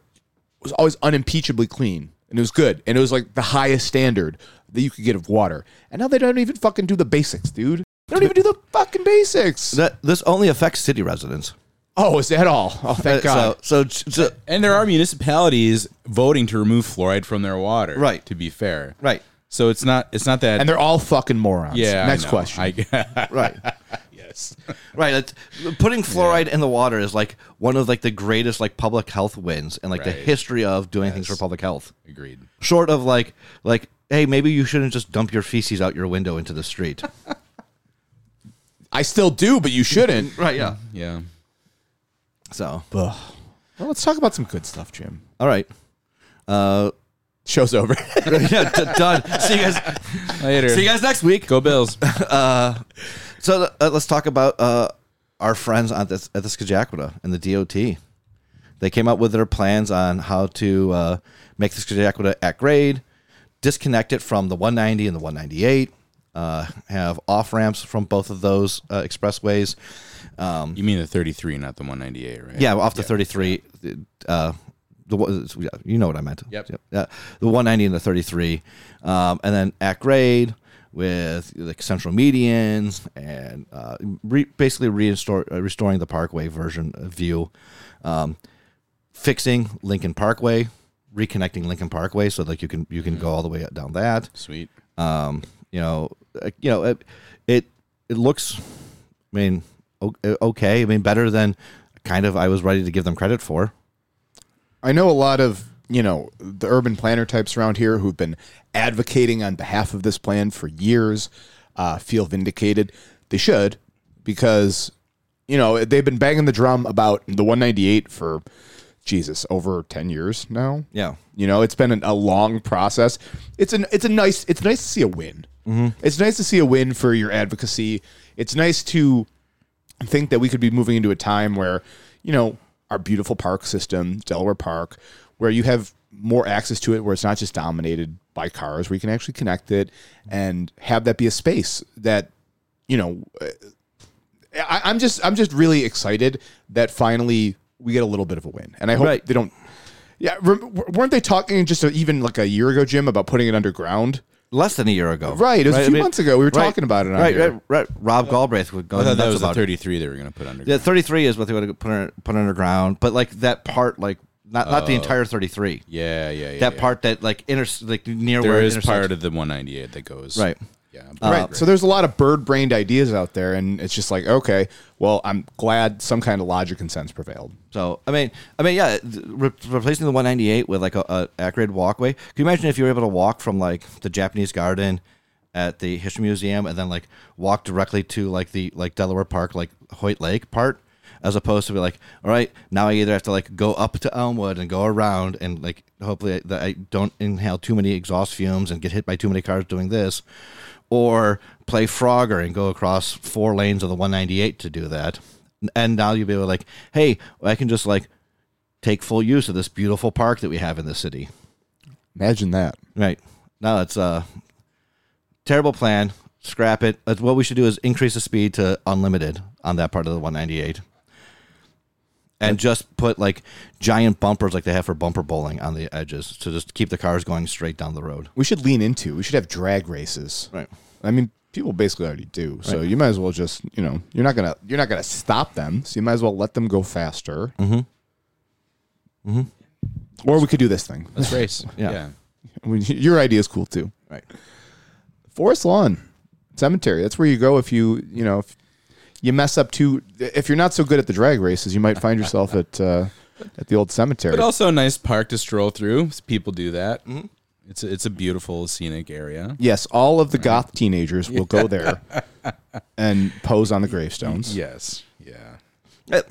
S2: was always unimpeachably clean and it was good. And it was like the highest standard that you could get of water. And now they don't even fucking do the basics, dude. They don't even do the fucking basics.
S3: That this only affects city residents.
S2: Oh, is that all? Oh, thank
S3: Uh,
S2: God.
S3: So, so, so
S1: and there are municipalities voting to remove fluoride from their water.
S3: Right.
S1: To be fair.
S3: right,
S1: So it's not it's not that
S2: and they're all fucking morons.
S1: yeah. I
S2: Next
S1: know.
S2: question.
S1: I,
S3: right,
S1: yes.
S3: right. It's, putting fluoride in the water is like one of like the greatest like public health wins and like the
S1: Right.
S3: history of doing things for public health.
S1: Agreed.
S3: Short of like like hey, maybe you shouldn't just dump your feces out your window into the street.
S2: I still do, but you shouldn't.
S3: right. Yeah.
S1: Yeah.
S3: So
S2: Ugh. Well, let's talk about some good stuff, Jim.
S3: all right. Uh,
S2: Show's over.
S3: yeah, d- done. See you guys.
S1: Later.
S3: See you guys next week.
S1: Go Bills.
S3: So uh, let's talk about uh, our friends at the, at the Scajaquada and the DOT. They came up with their plans on how to uh, make the Scajaquada at grade, disconnect it from the 190 and the 198, uh, have off ramps from both of those uh, expressways. Um,
S1: You mean the 33, not the 198, right?
S3: yeah, off the 33. Uh, the yeah, you know what I meant.
S1: Yep.
S3: Yeah, the 190 and the 33, um, and then at grade with like central medians and uh, re- basically restore, uh, restoring the Parkway version of view, um, fixing Lincoln Parkway, reconnecting Lincoln Parkway so like you can you can go all the way down that.
S1: Sweet.
S3: Um, you know, you know it it, it looks. I mean, okay. I mean, better than kind of I was ready to give them credit for.
S2: I know a lot of, you know, the urban planner types around here who've been advocating on behalf of this plan for years uh, feel vindicated. They should, because, you know, they've been banging the drum about the 198 for, Jesus, over 10 years now.
S3: Yeah.
S2: You know, it's been an, a long process. It's an it's a nice it's nice to see a win. It's nice to see a win for your advocacy. It's nice to think that we could be moving into a time where, you know, our beautiful park system, Delaware Park, where you have more access to it, where it's not just dominated by cars, where you can actually connect it and have that be a space that, you know, uh, I, I'm just I'm just really excited that finally we get a little bit of a win, and I hope
S3: Right.
S2: they don't. Yeah, weren't they talking just a, even like a year ago, Jim, about putting it underground?
S3: Less than a year ago.
S2: Right, it was a
S3: I
S2: few
S3: mean,
S2: months ago. We were talking about it
S3: right,
S2: here.
S3: right, right. Rob Galbraith would go
S1: I thought that was the
S3: about it.
S1: 33 they were going to put under.
S3: Yeah, 33 is what they would have put, under, put underground, but like that part, like not not the oh. entire 33.
S1: yeah, yeah, yeah.
S3: that
S1: yeah.
S3: part that like inter like near
S1: There
S3: where it
S1: is
S3: intersects.
S1: part of the 198 that goes
S3: Right.
S1: Yeah, uh,
S2: Right. So there's a lot of bird brained ideas out there, and it's just like, okay, well, I'm glad some kind of logic and sense prevailed.
S3: So I mean, I mean, yeah, re- replacing the 198 with like a, a accurate walkway. Can you imagine if you were able to walk from like the Japanese Garden at the History Museum and then like walk directly to like the like Delaware Park, like Hoyt Lake part, as opposed to be like, all right, now I either have to like go up to Elmwood and go around and like hopefully that I don't inhale too many exhaust fumes and get hit by too many cars doing this, or play Frogger and go across four lanes of the 198 to do that. And now you'll be able to like, hey, I can just like take full use of this beautiful park that we have in the city.
S2: Imagine that.
S3: Right. Now it's a terrible plan. Scrap it. What we should do is increase the speed to unlimited on that part of the 198. And just put like giant bumpers like they have for bumper bowling on the edges to just keep the cars going straight down the road.
S2: We should lean into. We should have drag races.
S3: Right.
S2: I mean, people basically already do. So you might as well just, you know, you're not gonna you're not gonna stop them. So you might as well let them go faster. Mm-hmm. Mm-hmm. Or we could do this thing.
S1: Let's race.
S3: Yeah.
S1: yeah.
S2: I mean, your idea is cool too.
S3: Right.
S2: Forest lawn cemetery. That's where you go if you you know if you mess up too. If you're not so good at the drag races, you might find yourself at uh, at the old cemetery.
S1: But also a nice park to stroll through. People do that. It's a, it's a beautiful scenic area.
S2: yes, all of the goth teenagers will go there and pose on the gravestones.
S1: Yes. Yeah.
S3: Uh,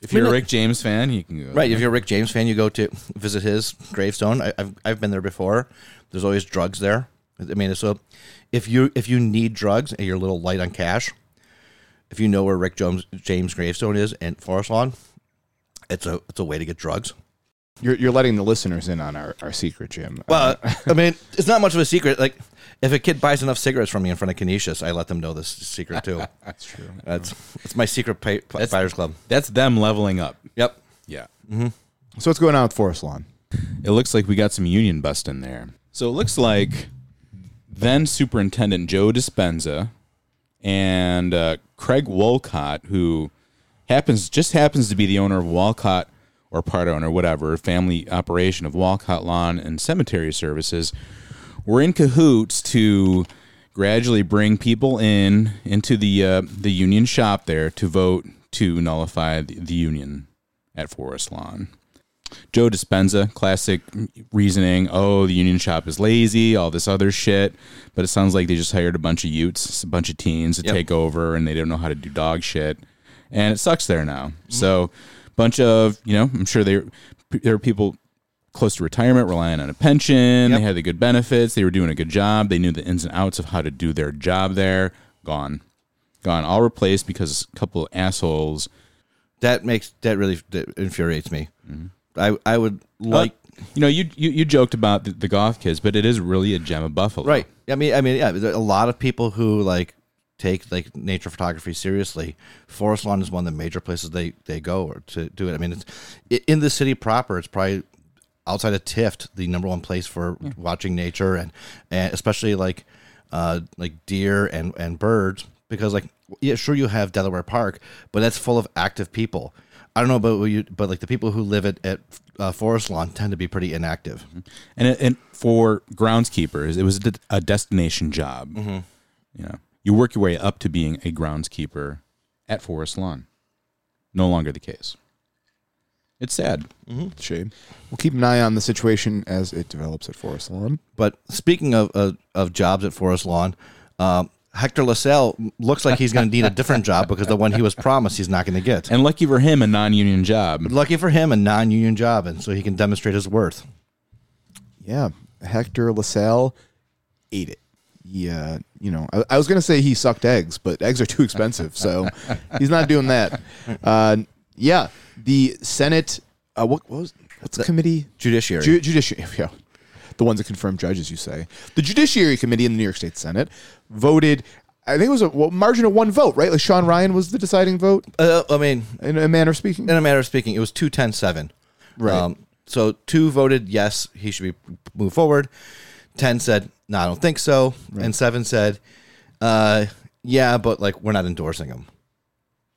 S1: If you're
S3: no-
S1: a Rick James fan, you can go.
S3: Right. If you're a Rick James fan, you go to visit his gravestone. I, I've I've been there before. There's always drugs there. I mean, so if you if you need drugs and you're a little light on cash, if you know where Rick Jones James gravestone is in Forest Lawn, it's a it's a way to get drugs.
S2: You're, you're letting the listeners in on our, our secret, Jim.
S3: Uh, well, I mean, it's not much of a secret. Like, if a kid buys enough cigarettes from me in front of Canisius, I let them know this secret too.
S2: that's true.
S3: That's it's my secret pay, buyers club.
S1: That's them leveling up.
S3: Yep.
S1: Yeah. Mm-hmm.
S2: So what's going on with Forest Lawn?
S1: It looks like we got some union bust in there. So it looks like then Superintendent Joe Dispenza and uh, Craig Wolcott, who happens just happens to be the owner of Walcott or part owner, whatever, family operation of Walcott Lawn and Cemetery Services, were in cahoots to gradually bring people in into the uh, the union shop there to vote to nullify the, the union at Forest Lawn. Joe Dispenza, classic reasoning. Oh, the union shop is lazy, all this other shit. But it sounds like they just hired a bunch of Utes, a bunch of teens to
S3: Yep.
S1: take over, and they don't know how to do dog shit. And it sucks there now. Mm-hmm. So, bunch of you know, I'm sure they there are people close to retirement, relying on a pension.
S3: Yep.
S1: They had the good benefits. They were doing a good job. They knew the ins and outs of how to do their job there. Gone, gone, all replaced because a couple of assholes.
S3: That makes that really that infuriates me. Mm-hmm. I I would like
S1: You know, you you, you joked about the, the goth kids, but it is really a gem of Buffalo.
S3: right. I mean I mean yeah. A lot of people who like take like nature photography seriously. Forest Lawn is one of the major places they they go or to do it. I mean it's in the city proper. It's probably outside of Tifft the number one place for watching nature and and especially like uh like deer and and birds because like yeah sure you have Delaware Park but that's full of active people. I don't know about you, but like the people who live at, at uh, Forest Lawn tend to be pretty inactive.
S1: And it, and for groundskeepers, it was a, de- a destination job. You know, you work your way up to being a groundskeeper at Forest Lawn. No longer the case. It's sad.
S2: Shame. We'll keep an eye on the situation as it develops at Forest Lawn.
S3: But speaking of of, of jobs at Forest Lawn, um, Hector LaSalle looks like he's going to need a different job because the one he was promised he's not going to get.
S1: And lucky for him, a non-union job.
S3: Lucky for him, a non-union job, and so he can demonstrate his worth.
S2: Yeah, Hector LaSalle ate it. Yeah, you know, I, I was gonna say he sucked eggs, but eggs are too expensive, so he's not doing that. Uh, yeah, the Senate. Uh, what, what was what's the committee?
S3: Judiciary.
S2: Ju- judiciary. Yeah, the ones that confirm judges. You say the Judiciary Committee in the New York State Senate voted. I think it was a well, margin of one vote, right? Like Sean Ryan was the deciding vote,
S3: uh, I mean,
S2: in a manner of speaking.
S3: in a matter of speaking, it was two ten seven.
S2: Right.
S3: Um, so two voted yes, he should be moved forward. Ten said no, I don't think so, and seven said, uh, yeah, but like we're not endorsing him.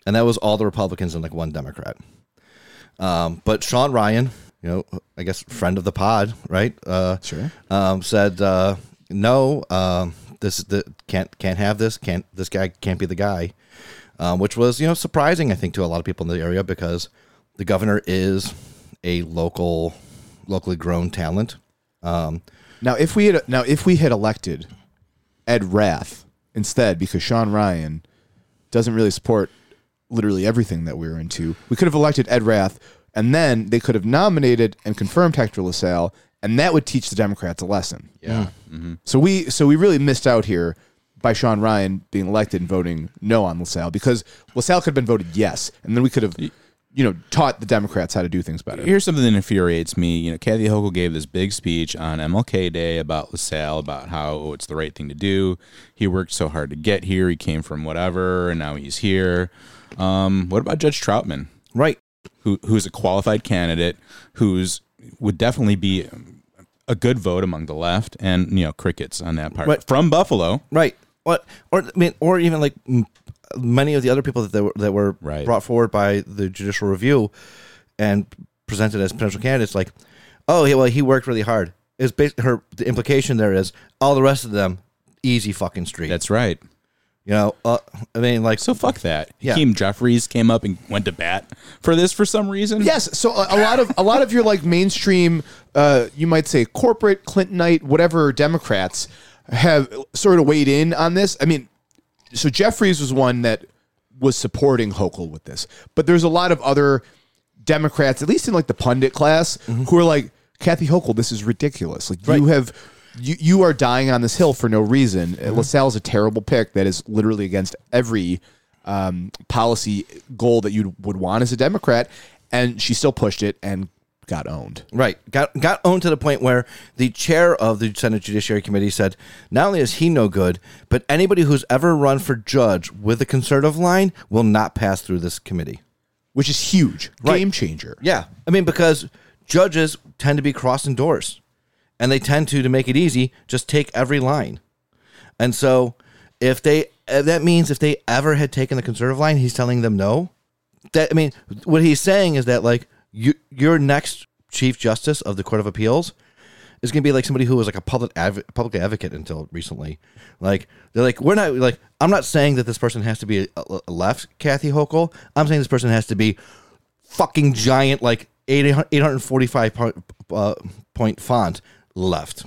S3: And that was all the Republicans and like one Democrat. Um, but Sean Ryan, you know, I guess friend of the pod, right? Uh,
S2: Sure.
S3: Um, said uh, no, um, this the can't can't have this. Can't this guy can't be the guy, um, which was you know surprising I think to a lot of people in the area because the governor is a local, locally grown talent. Um,
S2: Now, if we had now if we had elected Ed Rath instead, because Sean Ryan doesn't really support literally everything that we're into, we could have elected Ed Rath, and then they could have nominated and confirmed Hector LaSalle, and that would teach the Democrats a lesson.
S3: yeah.
S2: So we so we really missed out here by Sean Ryan being elected and voting no on LaSalle because LaSalle could have been voted yes, and then we could have, you know, taught the Democrats how to do things better.
S1: Here's something that infuriates me. You know, Kathy Hochul gave this big speech on MLK Day about LaSalle, about how it's the right thing to do. He worked so hard to get here. He came from whatever, and now he's here. Um, what about Judge Troutman,
S3: Right.
S1: Who who's a qualified candidate, who's would definitely be a good vote among the left, and you know, crickets on that part
S3: Right.
S1: from Buffalo.
S3: Right. What or I mean, or even like many of the other people that they were, that were
S1: Right.
S3: brought forward by the judicial review and presented as potential candidates, like, oh, yeah, well, he worked really hard. Is her the implication there is all the rest of them easy fucking street.
S1: That's right.
S3: You know, uh, I mean, like,
S1: So fuck that.
S3: Yeah.
S1: Hakeem Jeffries came up and went to bat for this for some reason.
S2: Yes, so a, a lot of a lot of your like mainstream, uh, you might say corporate Clintonite, whatever Democrats have sort of weighed in on this. I mean, so Jeffries was one that was supporting Hochul with this, but there's a lot of other Democrats, at least in like the pundit class, who are like Kathy Hochul. This is ridiculous. Like you have. You, you are dying on this hill for no reason. Uh LaSalle's a terrible pick that is literally against every um, policy goal that you would want as a Democrat, and she still pushed it and got owned.
S3: Right. Got got owned to the point where the chair of the Senate Judiciary Committee said, not only is he no good, but anybody who's ever run for judge with a conservative line will not pass through this committee.
S2: which is huge,
S3: Right.
S2: game changer.
S3: Yeah. I mean, because judges tend to be crossing doors. And they tend to, to make it easy, just take every line. And so if they uh, that means if they ever had taken the conservative line, he's telling them no. That I mean, what he's saying is that like you your next chief justice of the Court of Appeals is going to be like somebody who was like a public adv- public advocate until recently. Like they're like we're not like I'm not saying that this person has to be a, a left Kathy Hochul. I'm saying this person has to be fucking giant like 800 845 point, uh, point font left.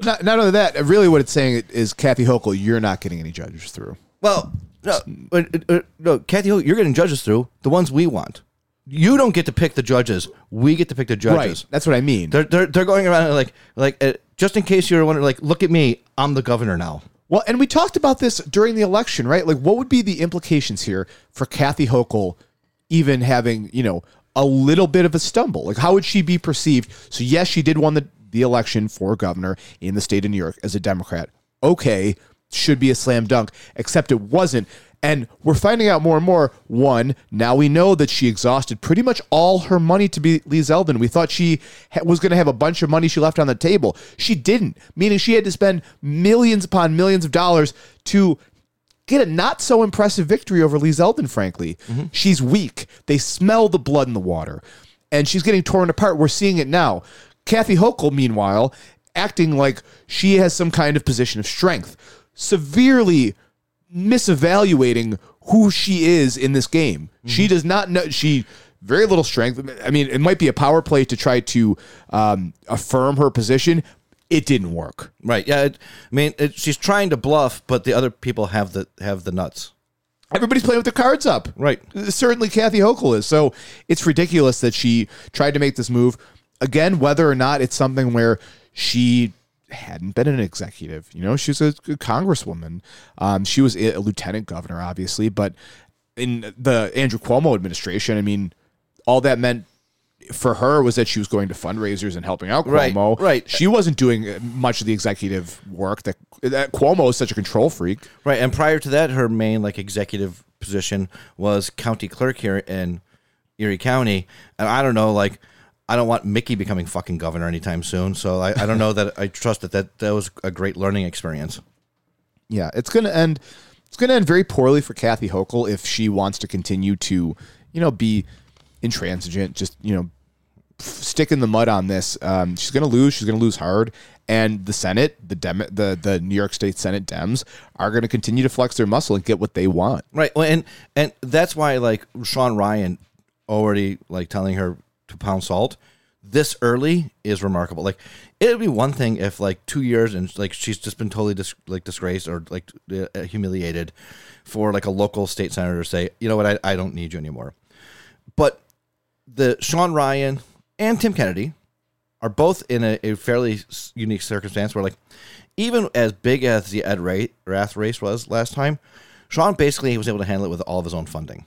S2: Not, not only that, really, what it's saying is Kathy Hochul, you're not getting any judges through.
S3: Well, no, uh, uh, no, Kathy, Hochul, you're getting judges through the ones we want. You don't get to pick the judges. We get to pick the judges.
S2: Right. That's what I mean.
S3: They're, they're they're going around like like uh, just in case you're wondering like look at me I'm the governor now.
S2: Well, and we talked about this during the election, right? Like, what would be the implications here for Kathy Hochul even having, you know, a little bit of a stumble? Like, how would she be perceived? So, yes, she did won the, the election for governor in the state of New York as a Democrat. Okay, should be a slam dunk, except it wasn't. And we're finding out more and more. One, now we know that she exhausted pretty much all her money to be Lee Zeldin. We thought she ha- was going to have a bunch of money she left on the table. She didn't, meaning she had to spend millions upon millions of dollars to get a not so impressive victory over Lee Zeldin, frankly. Mm-hmm. She's weak. They smell the blood in the water. And she's getting torn apart. We're seeing it now. Kathy Hochul, meanwhile, acting like she has some kind of position of strength, severely misevaluating who she is in this game. She does not know she very little strength. I mean, it might be a power play to try to um, affirm her position. It didn't work.
S3: Right. Yeah. It, I mean, it, she's trying to bluff, but the other people have the have the nuts.
S2: Everybody's playing with their cards up.
S3: Right.
S2: Certainly Kathy Hochul is. So it's ridiculous that she tried to make this move. Again, whether or not it's something where she hadn't been an executive, you know, she was a, a congresswoman. Um, she was a lieutenant governor, obviously, but in the Andrew Cuomo administration, I mean, all that meant for her was that she was going to fundraisers and helping out
S3: Right,
S2: Cuomo.
S3: right.
S2: She wasn't doing much of the executive work that, that Cuomo is such a control freak.
S3: Right. And prior to that, her main like executive position was county clerk here in Erie County. And I don't know, like I don't want Mickey becoming fucking governor anytime soon. So I, I don't know that I trust that, that that was a great learning experience.
S2: Yeah, it's going to end. It's going to end very poorly for Kathy Hochul if she wants to continue to, you know, be intransigent. Just you know, stick in the mud on this. Um, she's going to lose. She's going to lose hard. And the Senate, the Dem- the the New York State Senate Dems are going to continue to flex their muscle and get what they want.
S3: Right. Well, and and that's why like Sean Ryan already like telling her to pound salt this early is remarkable. Like it would be one thing if like two years and like she's just been totally dis- like disgraced or like uh, humiliated for like a local state senator to say, you know what, I, I don't need you anymore. But the Sean Ryan and Tim Kennedy are both in a, a fairly unique circumstance where like even as big as the Ed Rath race was last time, Sean basically was able to handle it with all of his own funding.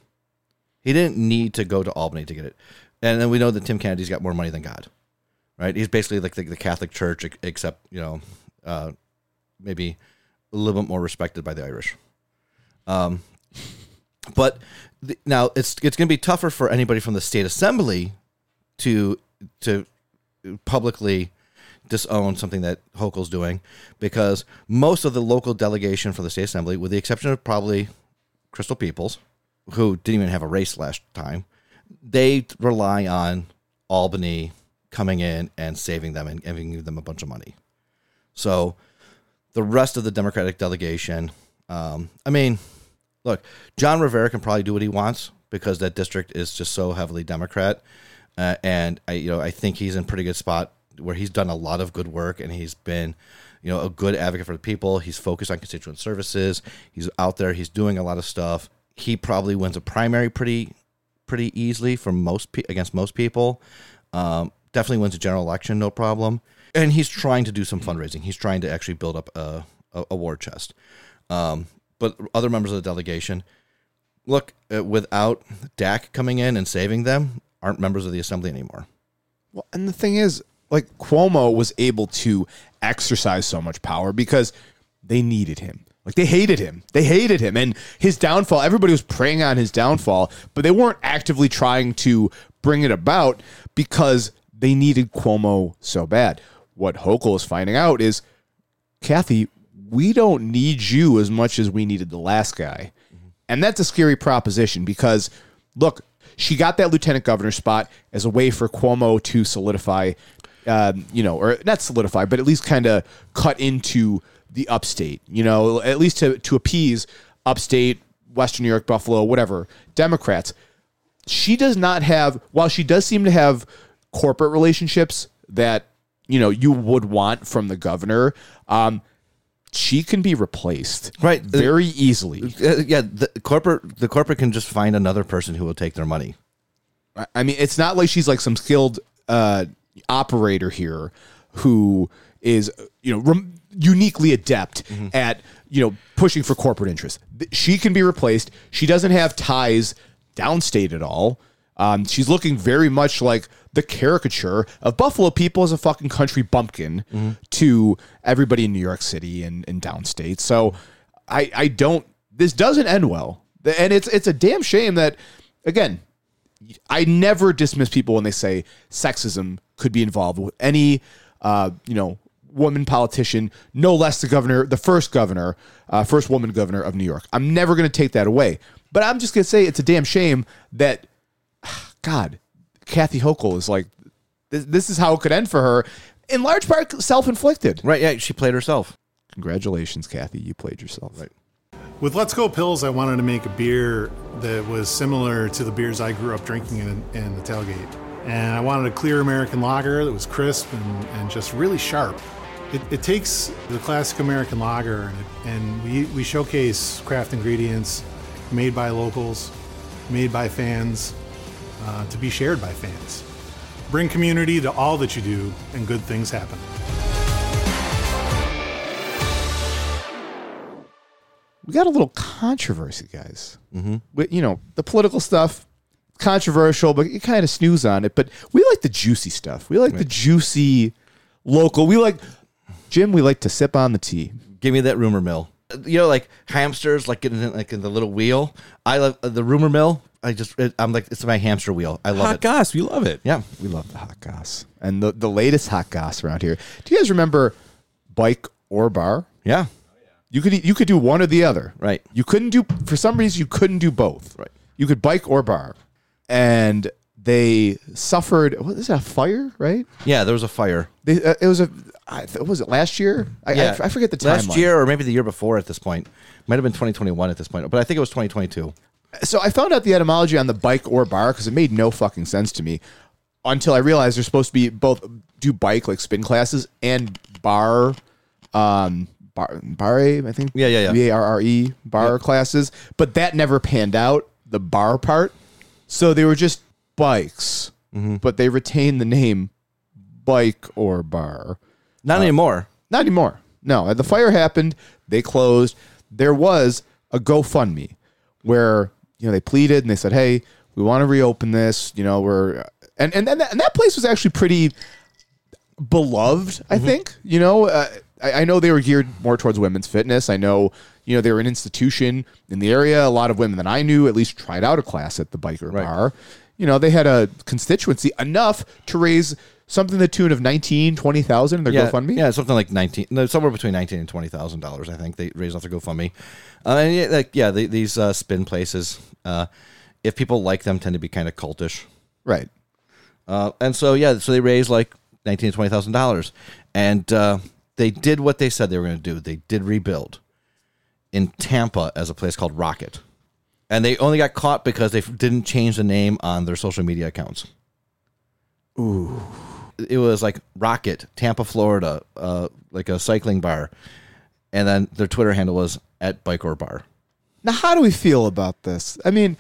S3: He didn't need to go to Albany to get it. And then we know that Tim Kennedy's got more money than God, right? He's basically like the, the Catholic Church, except you know, uh, maybe a little bit more respected by the Irish. Um, but the, now it's it's going to be tougher for anybody from the state assembly to to publicly disown something that Hochul's doing because most of the local delegation for the state assembly, with the exception of probably Crystal Peoples, who didn't even have a race last time, they rely on Albany coming in and saving them and giving them a bunch of money. So the rest of the Democratic delegation, um, I mean, look, John Rivera can probably do what he wants because that district is just so heavily Democrat, uh, and I, you know, I think he's in pretty good spot where he's done a lot of good work and he's been, you know, a good advocate for the people. He's focused on constituent services. He's out there. He's doing a lot of stuff. He probably wins a primary pretty, pretty easily for most pe- against most people. Um, definitely wins a general election, no problem. And he's trying to do some fundraising. He's trying to actually build up a, a, a war chest. Um, but other members of the delegation, look, uh, without Dak coming in and saving them, aren't members of the assembly anymore.
S2: Well, and the thing is, like Cuomo was able to exercise so much power because they needed him. Like they hated him. They hated him. And his downfall, everybody was preying on his downfall, but they weren't actively trying to bring it about because they needed Cuomo so bad. What Hochul is finding out is, Kathy, we don't need you as much as we needed the last guy. And that's a scary proposition because, look, she got that lieutenant governor spot as a way for Cuomo to solidify, um, you know, or not solidify, but at least kind of cut into the upstate, you know, at least to, to appease upstate, Western New York, Buffalo, whatever, Democrats. She does not have, while she does seem to have corporate relationships that, you know, you would want from the governor, um, she can be replaced
S3: Right.
S2: very easily.
S3: Uh, yeah, the corporate the corporate can just find another person who will take their money.
S2: I- I mean, it's not like she's like some skilled uh, operator here who is, you know, rem- uniquely adept at, you know, pushing for corporate interests. She can be replaced. She doesn't have ties downstate at all. Um, she's looking very much like the caricature of Buffalo people as a fucking country bumpkin to everybody in New York City and, and downstate. So I, I don't, this doesn't end well. And it's, it's a damn shame that, again, I never dismiss people when they say sexism could be involved with any, uh, you know, woman politician, no less the governor, the first governor, uh, first woman governor of New York. I'm never going to take that away. But I'm just going to say it's a damn shame that, God, Kathy Hochul is like, this, this is how it could end for her, in large part self inflicted.
S3: Right? Yeah, she played herself.
S2: Congratulations, Kathy. You played yourself.
S3: Right.
S4: With Let's Go Pills, I wanted to make a beer that was similar to the beers I grew up drinking in, in the tailgate. And I wanted a clear American lager that was crisp and, and just really sharp. It, it takes the classic American lager and, it, and we, we showcase craft ingredients made by locals, made by fans, uh, to be shared by fans. Bring community to all that you do, and good things happen.
S2: we got a little controversy, guys. Mm-hmm. you know, the political stuff, controversial, but you kind of snooze on it. But we like the juicy stuff. We like the juicy local. We like, Jim, we like to sip on the tea.
S3: Give me that rumor mill. You know, like hamsters, like in like in the little wheel. I love uh, the rumor mill. I just it, I'm like it's my hamster wheel. I love it.
S1: Hot
S3: it.
S1: goss, we love it.
S3: Yeah.
S2: We love the hot goss and the the latest hot goss around here. Do you guys remember bike or bar?
S3: Yeah.
S2: You could you could do one or the other.
S3: Right.
S2: You couldn't do for some reason you couldn't do both.
S3: Right.
S2: You could bike or bar, and they suffered. What is that? A fire? Right.
S3: Yeah. There was a fire.
S2: They, uh, it was a. I, th- was it last year? I, I, I forget the timeline.
S3: Last year or maybe the year before at this point. Might have been 2021 at this point, but I think it was 2022.
S2: So I found out the etymology on the bike or bar because it made no fucking sense to me until I realized they're supposed to be both do bike like spin classes and bar, um, bar, barre, I think.
S3: Yeah, yeah, yeah.
S2: B A R R E bar classes, but that never panned out the bar part. So they were just bikes,
S3: Mm-hmm.
S2: but they retain the name bike or bar.
S3: Not anymore.
S2: Not anymore. No, the fire happened. They closed. There was a GoFundMe where you know they pleaded and they said, "Hey, we want to reopen this." You know, we're and and and that, and that place was actually pretty beloved. I think you know. Uh, I, I know they were geared more towards women's fitness. I know you know they were an institution in the area. A lot of women that I knew at least tried out a class at the biker
S3: Right.
S2: bar. You know, they had a constituency enough to raise something the tune of 19, 20,000 in their
S3: Yeah,
S2: GoFundMe.
S3: yeah, something like nineteen, no, somewhere between nineteen and twenty thousand dollars. I think they raised off their GoFundMe. Uh, and yeah, like yeah, the, these uh, spin places, uh, if people like them, tend to be kind of cultish.
S2: Right.
S3: Uh, and so yeah, so they raised like nineteen to twenty thousand dollars, and uh, they did what they said they were going to do. They did rebuild in Tampa as a place called Rocket, and they only got caught because they didn't change the name on their social media accounts. Ooh, it was like Rocket, Tampa, Florida, uh, like a cycling bar, and then their Twitter handle was at Bike or Bar.
S2: Now, how do we feel about this? I mean,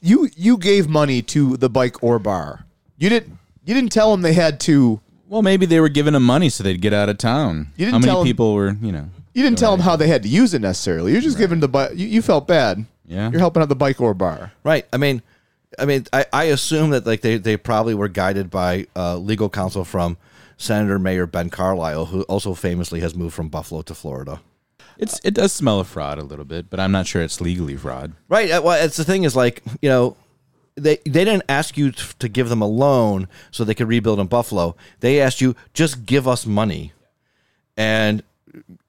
S2: you you gave money to the bike or bar. You didn't you didn't tell them they had to.
S1: Well, maybe they were giving them money so they'd get out of town.
S2: You didn't
S1: How many
S2: tell 'em-
S1: people were, you know?
S2: You didn't tell them how they had to use it necessarily. You're just giving the bike. You, you felt bad.
S1: Yeah.
S2: You're helping out the bike or bar.
S3: Right. I mean, I mean, I, I assume that like they, they probably were guided by uh, legal counsel from Senator Mayor Ben Carlisle, who also famously has moved from Buffalo to Florida.
S1: It's it does smell of fraud a little bit, but I'm not sure it's legally fraud.
S3: Right. uh, Well, it's the thing is like you know. They, they didn't ask you to give them a loan so they could rebuild in Buffalo. They asked you just give us money, and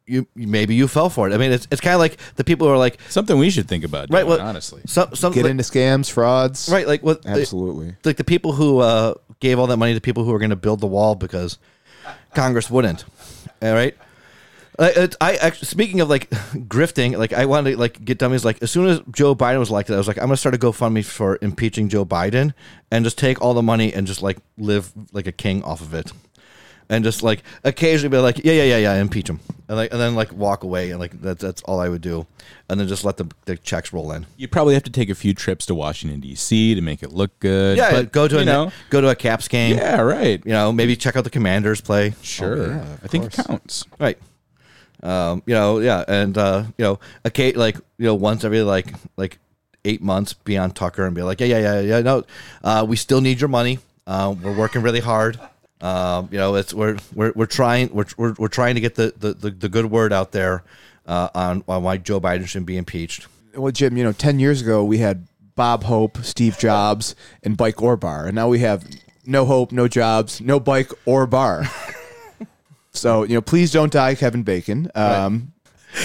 S3: you maybe you fell for it. I mean, it's, it's kind of like the people who are like,
S1: Something we should think about doing,
S3: right? Well,
S1: honestly.
S3: some some
S2: Get
S3: like-
S2: into scams, frauds.
S3: right, like what
S2: Absolutely.
S3: like the people who uh, gave all that money to people who were going to build the wall because Congress wouldn't. All right. Uh, it, I speaking of like grifting, like I wanted to like get dummies. Like as soon as Joe Biden was elected, I was like, I'm gonna start a GoFundMe for impeaching Joe Biden and just take all the money and just like live like a king off of it, and just like occasionally be like, yeah, yeah, yeah, yeah, impeach him, and like and then like walk away and like that's that's all I would do, and then just let the, the checks roll in.
S1: You'd probably have to take a few trips to Washington D.C. to make it look good.
S3: Yeah,
S1: but,
S3: go to a
S1: know,
S3: go to a Caps game.
S1: yeah, right.
S3: you know, maybe check out the Commanders play.
S1: Sure,
S2: yeah, of
S1: I think it counts.
S3: Right. Um, you know, yeah, and uh, you know, a Kate like you know once every like like eight months be on Tucker and be like, yeah, yeah, yeah, yeah, no, uh, we still need your money. Uh, we're working really hard. Um, you know, it's we're we're we're trying we're we're, we're trying to get the, the, the, the good word out there uh, on on why Joe Biden shouldn't be impeached.
S2: Well, Jim, you know, 10 years ago, we had Bob Hope, Steve Jobs, and Bike or Bar. And now we have no hope, no jobs, no bike or bar. so, you know, please don't die, Kevin Bacon. Um,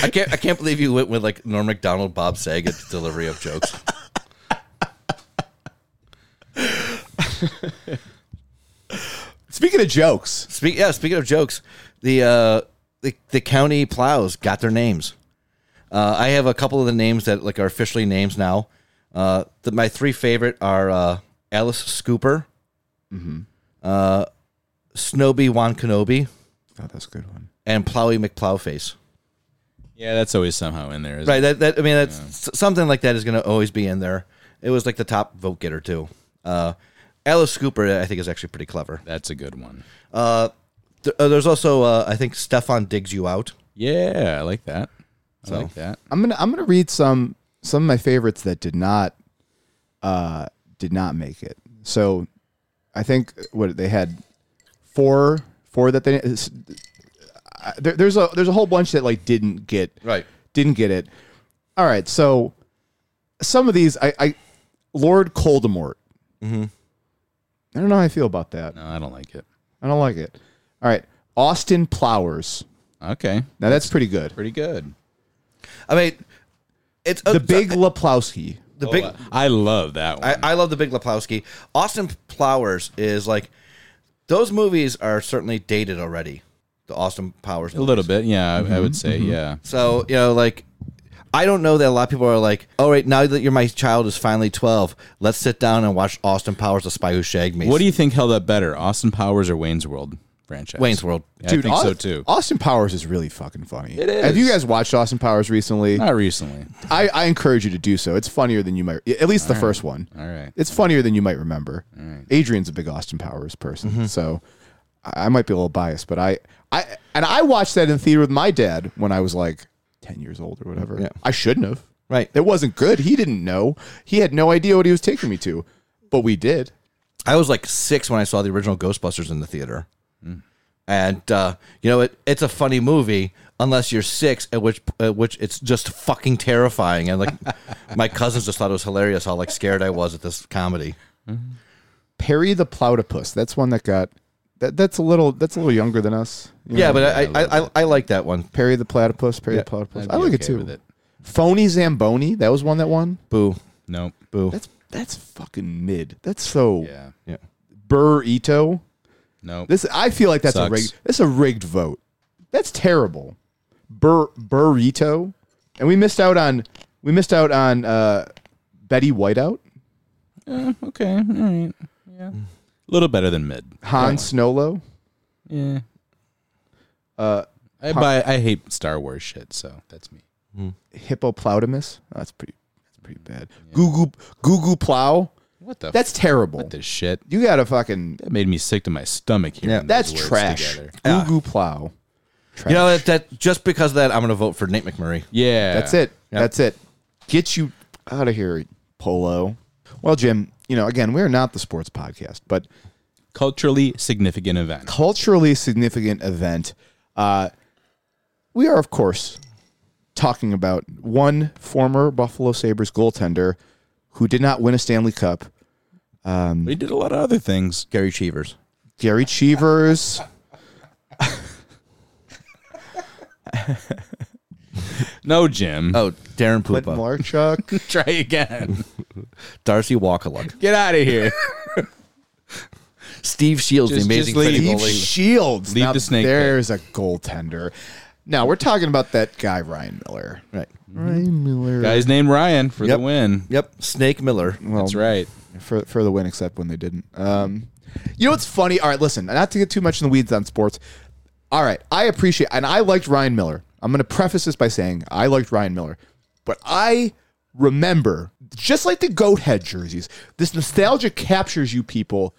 S3: I can't I can't believe you went with like Norm Macdonald, Bob Saget delivery of jokes.
S2: Speaking of jokes,
S3: Speak yeah. Speaking of jokes, the uh, the the county plows got their names. Uh, I have a couple of the names that like are officially names now. Uh, the, my three favorite are uh, Alice Scooper, uh, Snowy Wan Kenobi,
S2: oh, that's a good one.
S3: and Plowy McPlowface.
S1: Yeah, that's always somehow in there. isn't
S3: Right. That, that I mean, that's s- something like that is going to always be in there. It was like the top vote getter too. Uh, Alice Scooper, I think, is actually pretty clever.
S1: That's a good one.
S3: Uh, th- uh, there's also, uh, I think, Stefon digs you out.
S1: Yeah, I like that. I
S3: So-
S1: like that.
S2: I'm gonna I'm gonna read some some of my favorites that did not uh did not make it. So I think what they had four four that they uh, there, there's a there's a whole bunch that like didn't get
S3: Right.
S2: didn't get it. All right, so some of these I I Lord Coldemort. I don't know how I feel about that.
S1: No, I don't like it.
S2: I don't like it. All right, Austin Plowers.
S1: Okay,
S2: Now that's pretty good.
S1: pretty good.
S3: I mean, it's
S2: The
S3: uh,
S2: Big Leplowski.
S3: the big.
S1: I love that one.
S3: I, I love the Big Leplowski. Austin Powers is like those movies are certainly dated already. The Austin Powers,
S1: a little bit, yeah. I, I would say, yeah.
S3: So you know, like, I don't know that a lot of people are like, "All right, now that you're my child is finally 12, let's sit down and watch Austin Powers: The Spy Who Shagged Me."
S1: What do you think held up better, Austin Powers or Wayne's World franchise?
S3: Wayne's World?
S1: Yeah, I think
S2: Aus-
S1: so too.
S2: Austin Powers is really fucking funny.
S1: It is.
S2: Have you guys watched Austin Powers recently?
S1: Not recently.
S2: I, I encourage you to do so. It's funnier than you might. At least the first one.
S1: All right.
S2: It's funnier than you might remember. Adrian's a big Austin Powers person,
S3: Mm-hmm.
S2: so I I might be a little biased, but I, I and I watched that in theater with my dad when I was like ten years old or whatever.
S3: Yeah.
S2: I shouldn't have.
S3: Right.
S2: It wasn't good. He didn't know. He had no idea what he was taking me to, but we did.
S3: I was like six when I saw the original Ghostbusters in the theater, and uh, you know, it, it's a funny movie unless you're six, at which at which it's just fucking terrifying. And like, my cousins just thought it was hilarious how like scared I was at this comedy.
S2: Perry the Platypus. That's one that got. That, that's a little. That's a little younger than us. you
S3: Yeah,
S2: know?
S3: but I I, I, I like that one.
S2: Perry the Platypus. Perry
S3: Yeah,
S2: the Platypus.
S1: I'd
S2: I like it
S1: okay
S2: too.
S1: with it.
S2: Phony Zamboni. That was one that won.
S3: Boo,
S1: Nope.
S3: boo.
S2: That's that's fucking mid. That's so
S1: Yeah.
S3: yeah.
S2: burrito.
S1: Nope.
S2: This I feel like that's a
S1: Sucks.
S2: rigged. That's a rigged vote. That's terrible. Bur burrito, and we missed out on we missed out on uh, Betty Whiteout,
S1: Eh, okay. All right. Yeah. A little better than mid.
S2: Han Snowlo.
S1: Yeah.
S2: Uh,
S1: I buy. I hate Star Wars shit, so that's me.
S2: Hippopotamus. Oh, that's pretty. That's pretty bad. Goo goo goo goo plow.
S1: What the?
S2: That's terrible.
S1: what the shit?
S2: You gotta fucking.
S1: That made me sick to my stomach here.
S3: Yeah.
S2: That's trash. Goo
S3: Yeah.
S2: goo plow. Trash.
S3: You know that, that just because of that, I'm going to vote for Nate McMurray.
S1: Yeah.
S2: That's it.
S3: Yep.
S2: That's it. Get you out of here, Polo. Well, Jim, you know, again, we're not the sports podcast, but
S1: Culturally significant event.
S2: culturally significant event. Uh, we are, of course, talking about one former Buffalo Sabres goaltender who did not win a Stanley Cup,
S1: We did a lot of other things.
S3: Gary Cheevers.
S2: Gary Cheevers.
S1: No, Jim.
S3: Oh, Daren
S2: Clint
S3: Puppa.
S2: Marchuk.
S1: Try again.
S3: Darcy Wakaluk.
S1: Get out of here.
S3: Steve Shields,
S1: Just-
S3: the amazing
S1: just leave.
S3: Freddie
S2: Steve
S3: goalie.
S2: Shields.
S1: Leave
S2: Now
S1: the snake pit.
S2: There's a goaltender. Now we're talking about that guy Ryan Miller.
S3: Right.
S2: Ryan Miller.
S1: Guy's named Ryan for
S3: Yep.
S1: the win.
S3: Yep. Snake Miller.
S2: well,
S1: That's right.
S2: for for the win, except when they didn't. Um, you know what's funny? All right, listen, not to get too much in the weeds on sports. All right, I appreciate and I liked Ryan Miller. I'm going to preface this by saying I liked Ryan Miller, but I remember just like the goat head jerseys, this nostalgia captures you people.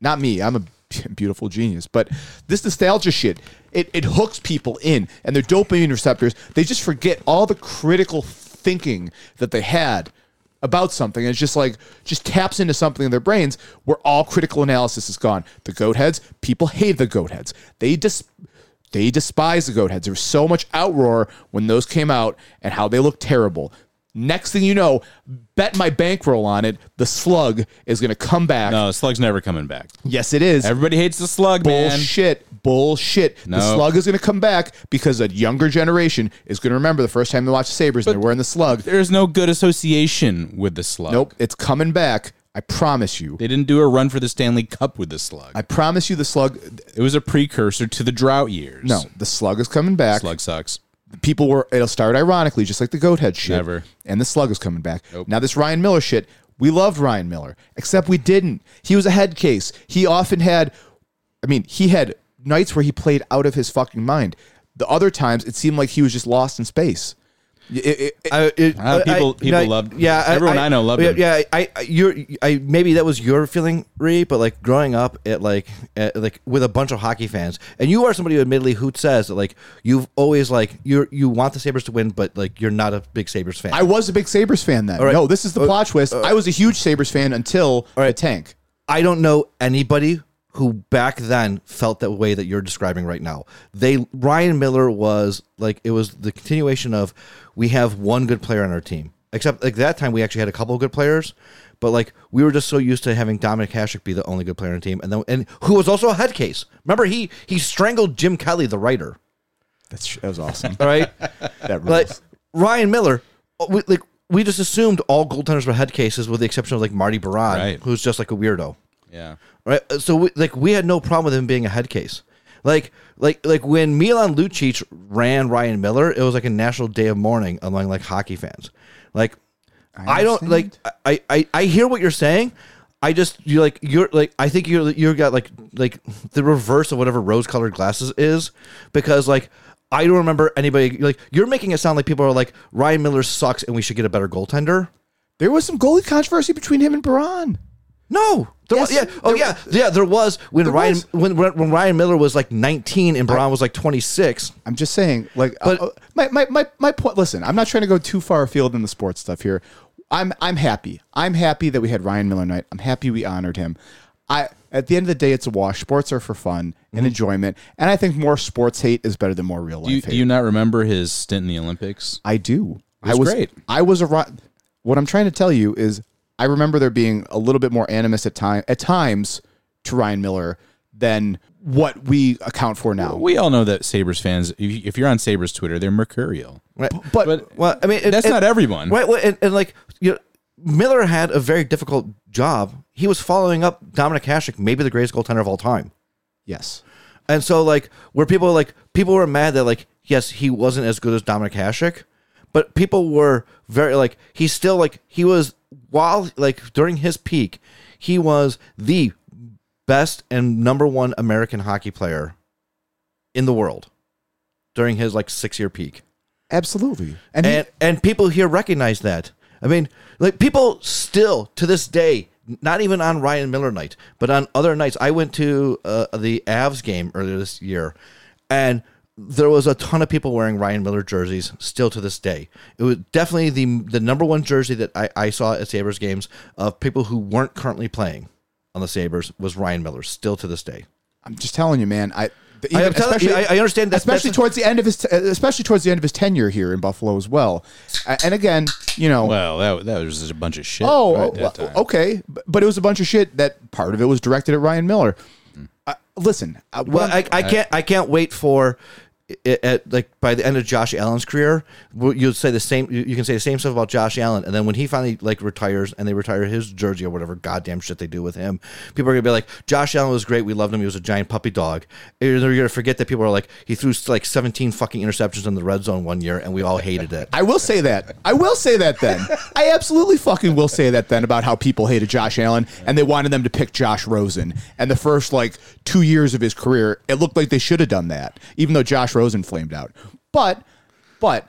S2: Not me. I'm a beautiful genius, but this nostalgia shit it it hooks people in, and their dopamine receptors they just forget all the critical thinking that they had about something. And it's just like just taps into something in their brains where all critical analysis is gone. The goat heads, people hate the goat heads. They dis they despise the goat heads. There was so much outroar when those came out and how they look terrible. Next thing you know, bet my bankroll on it, the slug is going to come back.
S1: No, Slug's never coming back.
S2: Yes, it is.
S1: Everybody hates the Slug, man.
S2: Bullshit. Bullshit. The slug is going to come back because a younger generation is going to remember the first time they watched the Sabres and they're wearing the slug.
S1: There's no good association with the Slug.
S2: Nope. It's coming back. I promise you.
S1: They didn't do a run for the Stanley Cup with the Slug.
S2: I promise you the slug.
S1: it was a precursor to the drought years.
S2: No, the slug is coming back.
S1: Slug sucks.
S2: People were, it'll start ironically, just like the goat head shit.
S1: Never.
S2: And the slug is coming back.
S1: Nope.
S2: Now, this Ryan Miller shit, we loved Ryan Miller, except we didn't. He was a head case. He often had, I mean, he had nights where he played out of his fucking mind. The other times, it seemed like he was just lost in space. It- it- it-
S3: I, it,
S1: Uh, people- people loved-
S3: Yeah,
S1: everyone I know loved
S3: yeah,
S1: him.
S3: Yeah, I, I, you're, I maybe that was your feeling, Ree, but like growing up at like, at, like with a bunch of hockey fans, and you are somebody who admittedly who says that like you've always like you you want the Sabres to win, but like you're not a big Sabres fan.
S2: I was a big Sabres fan then.
S3: right.
S2: No, this is the plot twist. I was a huge Sabres fan until the
S3: right.
S2: tank.
S3: I don't know anybody who back then felt that way that you're describing right now. They Ryan Miller was like it was the continuation of we have one good player on our team. Except like that time we actually had a couple of good players, but like we were just so used to having Dominik Hasek be the only good player on the team, and then and who was also a head case. Remember, he he strangled Jim Kelley, the writer.
S2: That's that was awesome.
S3: All right,
S2: that
S3: like. Ryan Miller, uh, we, like we just assumed all goaltenders were head cases, with the exception of like Marty Biron,
S1: Right.
S3: who's just like a weirdo.
S1: Yeah.
S3: right? Uh, so we, like we had no problem with him being a head case. Like like like when Milan Lucic ran Ryan Miller, it was like a national day of mourning among like hockey fans. Like I, don't like I, I I hear what you're saying. I just you like you're like I think you're you got like like the reverse of whatever rose colored glasses is because like I don't remember anybody like you're making it sound like people are like Ryan Miller sucks and we should get a better goaltender.
S2: There was some goalie controversy between him and Biron.
S3: No. There
S2: Yes,
S3: was, yeah. Oh
S2: there
S3: yeah. Yeah. There was when
S2: There
S3: Ryan
S2: was.
S3: when when Ryan Miller was like 19 and Biron was like 26.
S2: I'm just saying, like,
S3: But-
S2: uh, my, my, my, my point. Listen, I'm not trying to go too far afield in the sports stuff here. I'm I'm happy. I'm happy that we had Ryan Miller night. I'm happy we honored him. I at the end of the day, it's a wash. Sports are for fun
S3: Mm-hmm.
S2: and enjoyment, and I think more sports hate is better than more real life
S1: Do you,
S2: hate.
S1: do you not remember his stint in the Olympics?
S2: I do.
S1: was
S2: I was
S1: great.
S2: I was a What I'm trying to tell you is, I remember there being a little bit more animus at time at times to Ryan Miller than what we account for now.
S1: We all know that Sabres fans, if you- if you're on Sabres Twitter, they're mercurial.
S3: Right.
S2: but,
S1: But
S3: Well, I mean, it-
S1: that's
S3: it-
S1: not everyone.
S3: Right. well, And, and like you know, Miller had a very difficult job. He was following up Dominik Hasek, maybe the greatest goaltender of all time.
S2: yes,
S3: And so like where people like people were mad that like yes he wasn't as good as Dominik Hasek, but people were very like he's still like he was while like during his peak he was the best and number one American hockey player in the world during his like six year peak
S2: absolutely. And, he-
S3: and and people here recognize that. I mean, like people still to this day, not even on Ryan Miller night, but on other nights. I went to uh, the Avs game earlier this year, and there was a ton of people wearing Ryan Miller jerseys still to this day. It was definitely the the number one jersey that I, I saw at Sabres games of people who weren't currently playing on the Sabres was Ryan Miller still to this day.
S2: I'm just telling you, man. I, the-
S3: I,
S2: even-
S3: telling I, I understand that
S2: especially
S3: that's-
S2: towards the end of his, especially towards the end of his tenure here in Buffalo as well. And again, you know,
S1: Well, that, that was just a bunch of shit.
S2: oh,
S1: at
S2: oh, okay, but it was a bunch of shit that part of it was directed at Ryan Miller. Listen, uh,
S3: Well, I, I can't I can't wait for it, at like by the end of Josh Allen's career, you'll say the same. You you can say the same stuff about Josh Allen, and then when he finally like retires and they retire his jersey or whatever goddamn shit they do with him, people are gonna be like, Josh Allen was great. We loved him. He was a giant puppy dog. And they're gonna forget that people are like, he threw like seventeen fucking interceptions in the red zone one year, and we all hated it.
S2: I will say that. I will say that then. I absolutely fucking will say that then about how people hated Josh Allen and they wanted them to pick Josh Rosen. And the first like two years of his career, it looked like they should have done that, even though Josh Rosen flamed out. But, but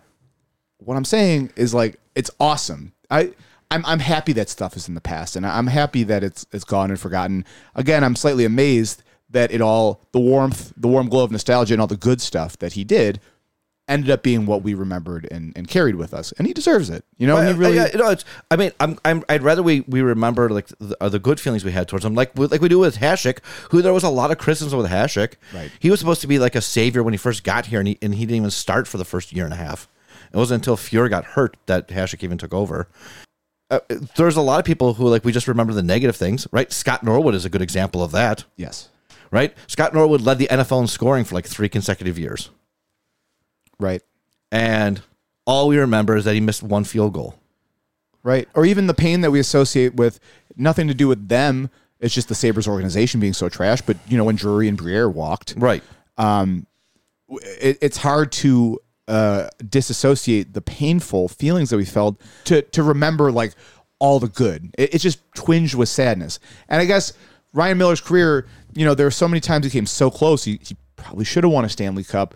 S2: what I'm saying is like it's awesome. I I'm I'm happy that stuff is in the past, and I'm happy that it's it's gone and forgotten. Again, I'm slightly amazed that it all the warmth, the warm glow of nostalgia, and all the good stuff that he did ended up being what we remembered and, and carried with us, and he deserves it. You know,
S3: Well,
S2: he really.
S3: I, I- you know, it's, I mean, I'm, I'm, I'd rather we, we remember like the, uh, the good feelings we had towards him, like we- like we do with Hasek, who there was a lot of criticism with Hasek.
S2: Right.
S3: He was supposed to be like a savior when he first got here, and he, and he didn't even start for the first year and a half. It wasn't until Fuhr got hurt that Hasek even took over. Uh, there's a lot of people who like we just remember the negative things, right? Scott Norwood is a good example of that,
S2: yes,
S3: right? Scott Norwood led the NFL in scoring for like three consecutive years,
S2: right,
S3: and all we remember is that he missed one field goal.
S2: right, or even the pain that we associate with nothing to do with them. It's just the Sabres organization being so trash. But you know, when Drury and Briere walked,
S3: Right.
S2: it, it's hard to uh, disassociate the painful feelings that we felt to to remember like all the good. It, it's just twinged with sadness. And I guess Ryan Miller's career, you know, there were so many times he came so close. He, he probably should have won a Stanley Cup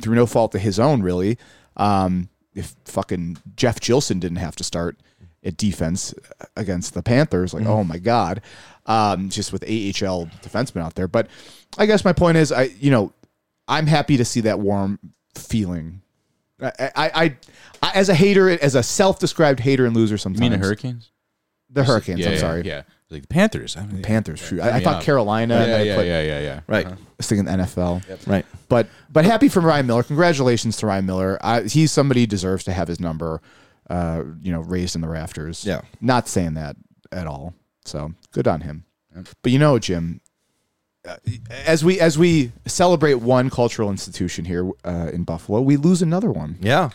S2: through no fault of his own, really. Um, if fucking Jeff Jillson didn't have to start at defense against the Panthers, like oh my god, um, just with AHL defensemen out there. But I guess my point is, I you know, I'm happy to see that warm feeling. I, I, I, as a hater, as a self-described hater and loser,
S1: You
S2: sometimes
S1: mean the Hurricanes?
S2: the Hurricanes.
S1: Yeah,
S2: I'm
S1: yeah,
S2: sorry,
S1: Yeah. Like the Panthers. I mean,
S2: Panthers. Shoot, I, I thought. Carolina. and
S1: Yeah, yeah,
S2: put-
S1: yeah, yeah, yeah.
S3: Right.
S2: I was thinking NFL.
S3: Right.
S2: But but happy for Ryan Miller. Congratulations to Ryan Miller. I, he's somebody who deserves to have his number, uh, you know, raised in the rafters.
S3: Yeah.
S2: Not saying that. at all. So good on him. But you know, Jim, uh, as we as we celebrate one cultural institution here uh, in Buffalo, we lose another one.
S3: Yeah.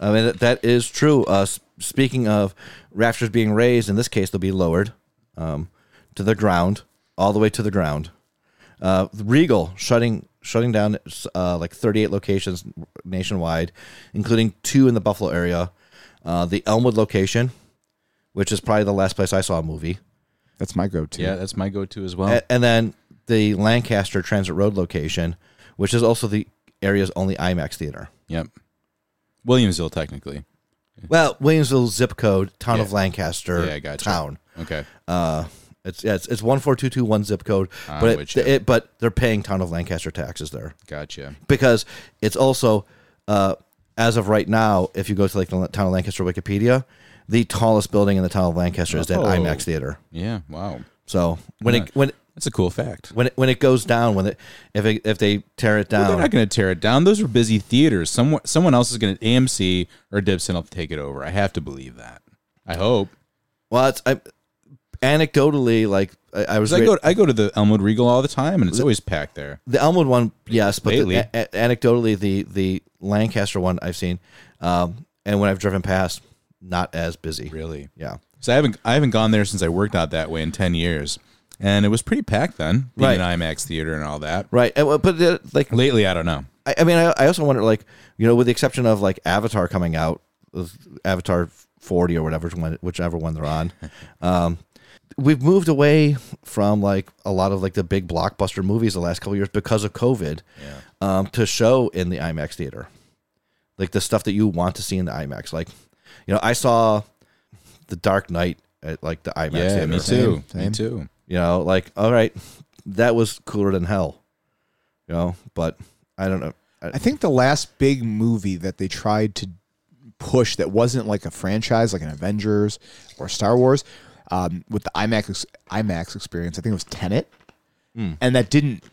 S3: I mean, that, that is true. Uh, speaking of rafters being raised, in this case, they'll be lowered um, to the ground, all the way to the ground. Uh, Regal shutting shutting down uh, like 38 locations nationwide, including two in the Buffalo area. Uh, the Elmwood location, which is probably the last place I saw a movie.
S2: That's my go-to.
S1: Yeah, that's my go-to as well.
S3: A- and then the Lancaster Transit Road location, which is also the area's only IMAX theater.
S1: yep. Williamsville, technically.
S3: Well, Williamsville zip code, town of Lancaster,
S1: Yeah, I gotcha.
S3: town.
S1: Okay.
S3: Uh, it's yeah, it's, it's one four two two one zip code,
S1: I'm
S3: but it,
S1: you.
S3: it, but they're paying town of Lancaster taxes there
S1: Gotcha.
S3: because it's also uh, as of right now, if you go to like the town of Lancaster Wikipedia, the tallest building in the town of Lancaster is that
S1: Oh.
S3: IMAX theater.
S1: Yeah. Wow.
S3: So when
S1: Yeah.
S3: it when
S1: That's a cool fact.
S3: when it when it goes down, when it if it, if they tear it
S1: Well,
S3: down,
S1: they're not going to tear it down. Those are busy theaters. Someone, someone else is going to AMC or Dipson will take it over. I have to believe that. I hope.
S3: well, it's I, anecdotally like I, I was
S1: I go, I go to the Elmwood Regal all the time, and it's always packed there.
S3: The Elmwood one, yes, but the,
S1: Lately.
S3: a- a- anecdotally, the the Lancaster one I've seen, um, and when I've driven past, not as busy.
S1: Really.
S3: Yeah,
S1: So I haven't, I haven't gone there since I worked out that way in ten years, and it was pretty packed then, being
S3: Right.
S1: an IMAX theater and all that.
S3: right. And, but uh, like,
S1: Lately, I don't know.
S3: I, I mean, I, I also wonder, like, you know, with the exception of like Avatar coming out, Avatar forty or whatever, whichever one they're on, um, we've moved away from like a lot of like the big blockbuster movies the last couple of years because of COVID, um, to show in the IMAX theater, like the stuff that you want to see in the IMAX. Like, you know, I saw the Dark Knight at like the IMAX
S1: Yeah,
S3: theater.
S1: me too.
S2: Same,
S1: Me
S2: same.
S1: too.
S3: You know, like, all right, that was cooler than hell. You know, but I don't know. I,
S2: I think the last big movie that they tried to push that wasn't like a franchise, like an Avengers or Star Wars, um, with the IMAX IMAX experience, I think it was Tenet, and that didn't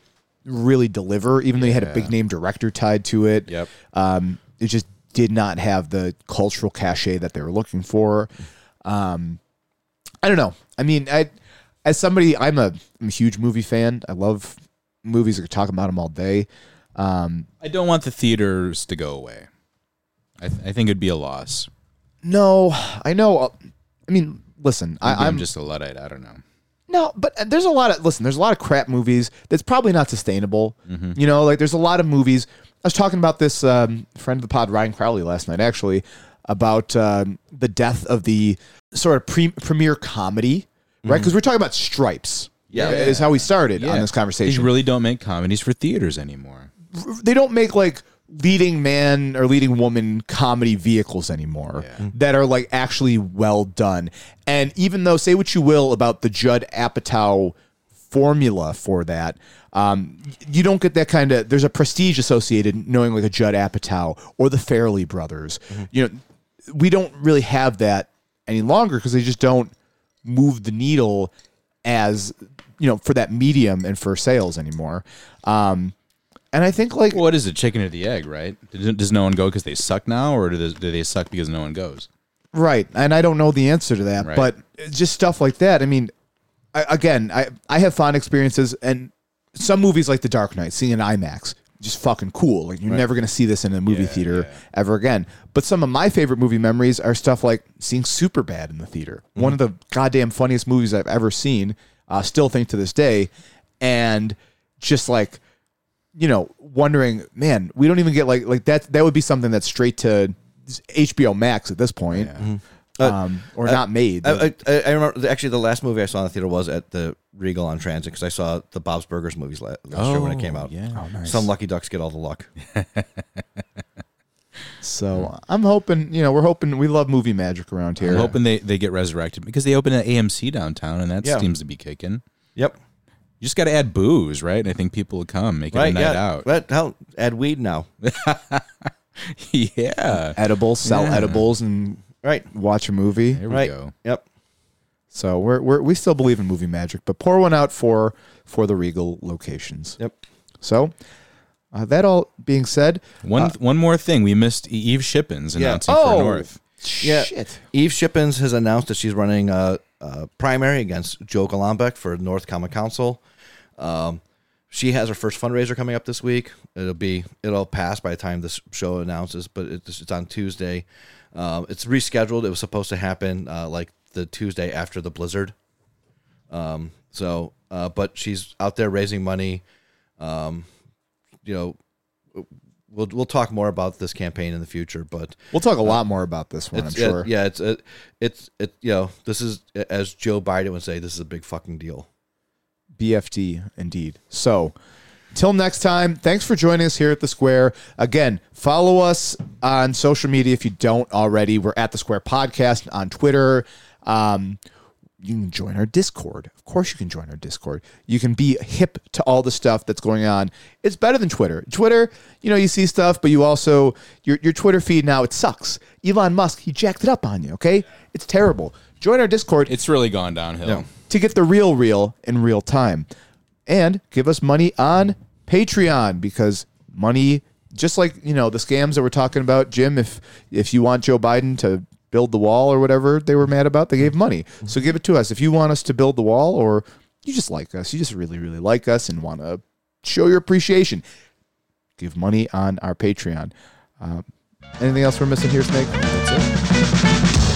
S2: really deliver. Even though you had a big name director tied to it,
S1: Yep.
S2: um, it just did not have the cultural cachet that they were looking for. Um, I don't know. I mean, I as somebody, I'm a, I'm a huge movie fan. I love movies. I could talk about them all day. Um,
S1: I don't want the theaters to go away. I, th- I think it'd be a loss.
S2: No, I know. uh, I mean, listen,
S1: Maybe
S2: I,
S1: I'm
S2: I'm
S1: just a luddite. I don't know.
S2: no, but uh, there's a lot of listen. There's a lot of crap movies that's probably not sustainable. You know, like there's a lot of movies. I was talking about this um, friend of the pod, Ryan Crowley, last night actually about um, the death of the sort of pre- premiere comedy, right? Because we're talking about Stripes.
S3: Yeah.
S2: is how we started on this
S1: They
S2: conversation.
S1: really don't make comedies for theaters anymore.
S2: they don't make like leading man or leading woman comedy vehicles anymore that are like actually well done. And even though, say what you will about the Judd Apatow formula for that, um, you don't get that kind of. There's a prestige associated knowing like a Judd Apatow or the Farrelly brothers. You know, we don't really have that any longer because they just don't move the needle as you know for that medium and for sales anymore. Um, and I think like
S1: What is it, chicken or the egg, right? Does, does no one go because they suck now, or do they, do they suck because no one goes?
S2: Right, and I don't know the answer to that,
S1: Right.
S2: but just stuff like that. I mean, I, again, I I have fond experiences, and some movies like The Dark Knight, seeing an IMAX, just fucking cool. Like you're never gonna see this in a movie theater ever again. But some of my favorite movie memories are stuff like seeing Superbad in the theater. One of the goddamn funniest movies I've ever seen. Uh, still think to this day, and just like you know, wondering, man, we don't even get like like that. That would be something that's straight to HBO Max at this point, mm-hmm. uh, um, or uh, not made.
S3: I, I, I remember actually the last movie I saw in the theater was at the Regal on Transit because I saw the Bob's Burgers movies la- last year when it came oh, out.
S1: yeah.
S2: Oh, nice.
S3: Some lucky ducks get all the luck.
S2: so I'm hoping, you know, we're hoping we love movie magic around here.
S1: I'm hoping they, they get resurrected because they open an AMC downtown, and that
S3: Yeah.
S1: seems to be kicking.
S3: Yep.
S1: You just got to add booze, right? And I think people will come, make it a night
S3: Yeah.
S1: out.
S3: But hell, add weed now.
S1: yeah.
S2: edibles, sell
S1: Yeah.
S2: edibles, and
S3: Right.
S2: watch a movie.
S1: There we
S3: Right.
S1: go.
S3: Yep.
S2: So we're, we're we still believe in movie magic, but pour one out for for the Regal locations.
S3: Yep.
S2: So uh, that all being said,
S1: One one more thing, we missed Eve Shippens announcing
S3: Oh.
S1: for North.
S3: Yeah.
S2: shit.
S3: Eve Shippens has announced that she's running a, uh, primary against Joe Golombek for North Common Council. Um, she has her first fundraiser coming up this week. It'll be it'll pass by the time this show announces, but it's, it's on Tuesday. Um, it's rescheduled. It was supposed to happen uh, like the Tuesday after the blizzard. Um, so, uh, but she's out there raising money. Um, you know, we'll we'll talk more about this campaign in the future, but
S2: We'll talk a lot more about this one, I'm sure.
S3: it, yeah, it's it, it's it you know this is as Joe Biden would say, this is a big fucking deal.
S2: BFD indeed. So, till next time, thanks for joining us here at the Square. Again, follow us on social media if you don't already. We're at the Square Podcast on Twitter. Um, you can join our Discord. Of course, you can join our Discord. You can be hip to all the stuff that's going on. It's better than Twitter. Twitter, you know, you see stuff, but you also your your Twitter feed now it sucks. Elon Musk, he jacked it up on you. Okay, it's terrible. Join our Discord
S1: It's really gone downhill.
S2: to get the real real in real time. And give us money on Patreon because money just like, you know, the scams that we're talking about, Jim, if if you want Joe Biden to build the wall or whatever they were mad about, they gave money. So give it to us. If you want us to build the wall or you just like us, you just really really like us and want to show your appreciation, give money on our Patreon. Uh, anything else we're missing here, Snake? That's it.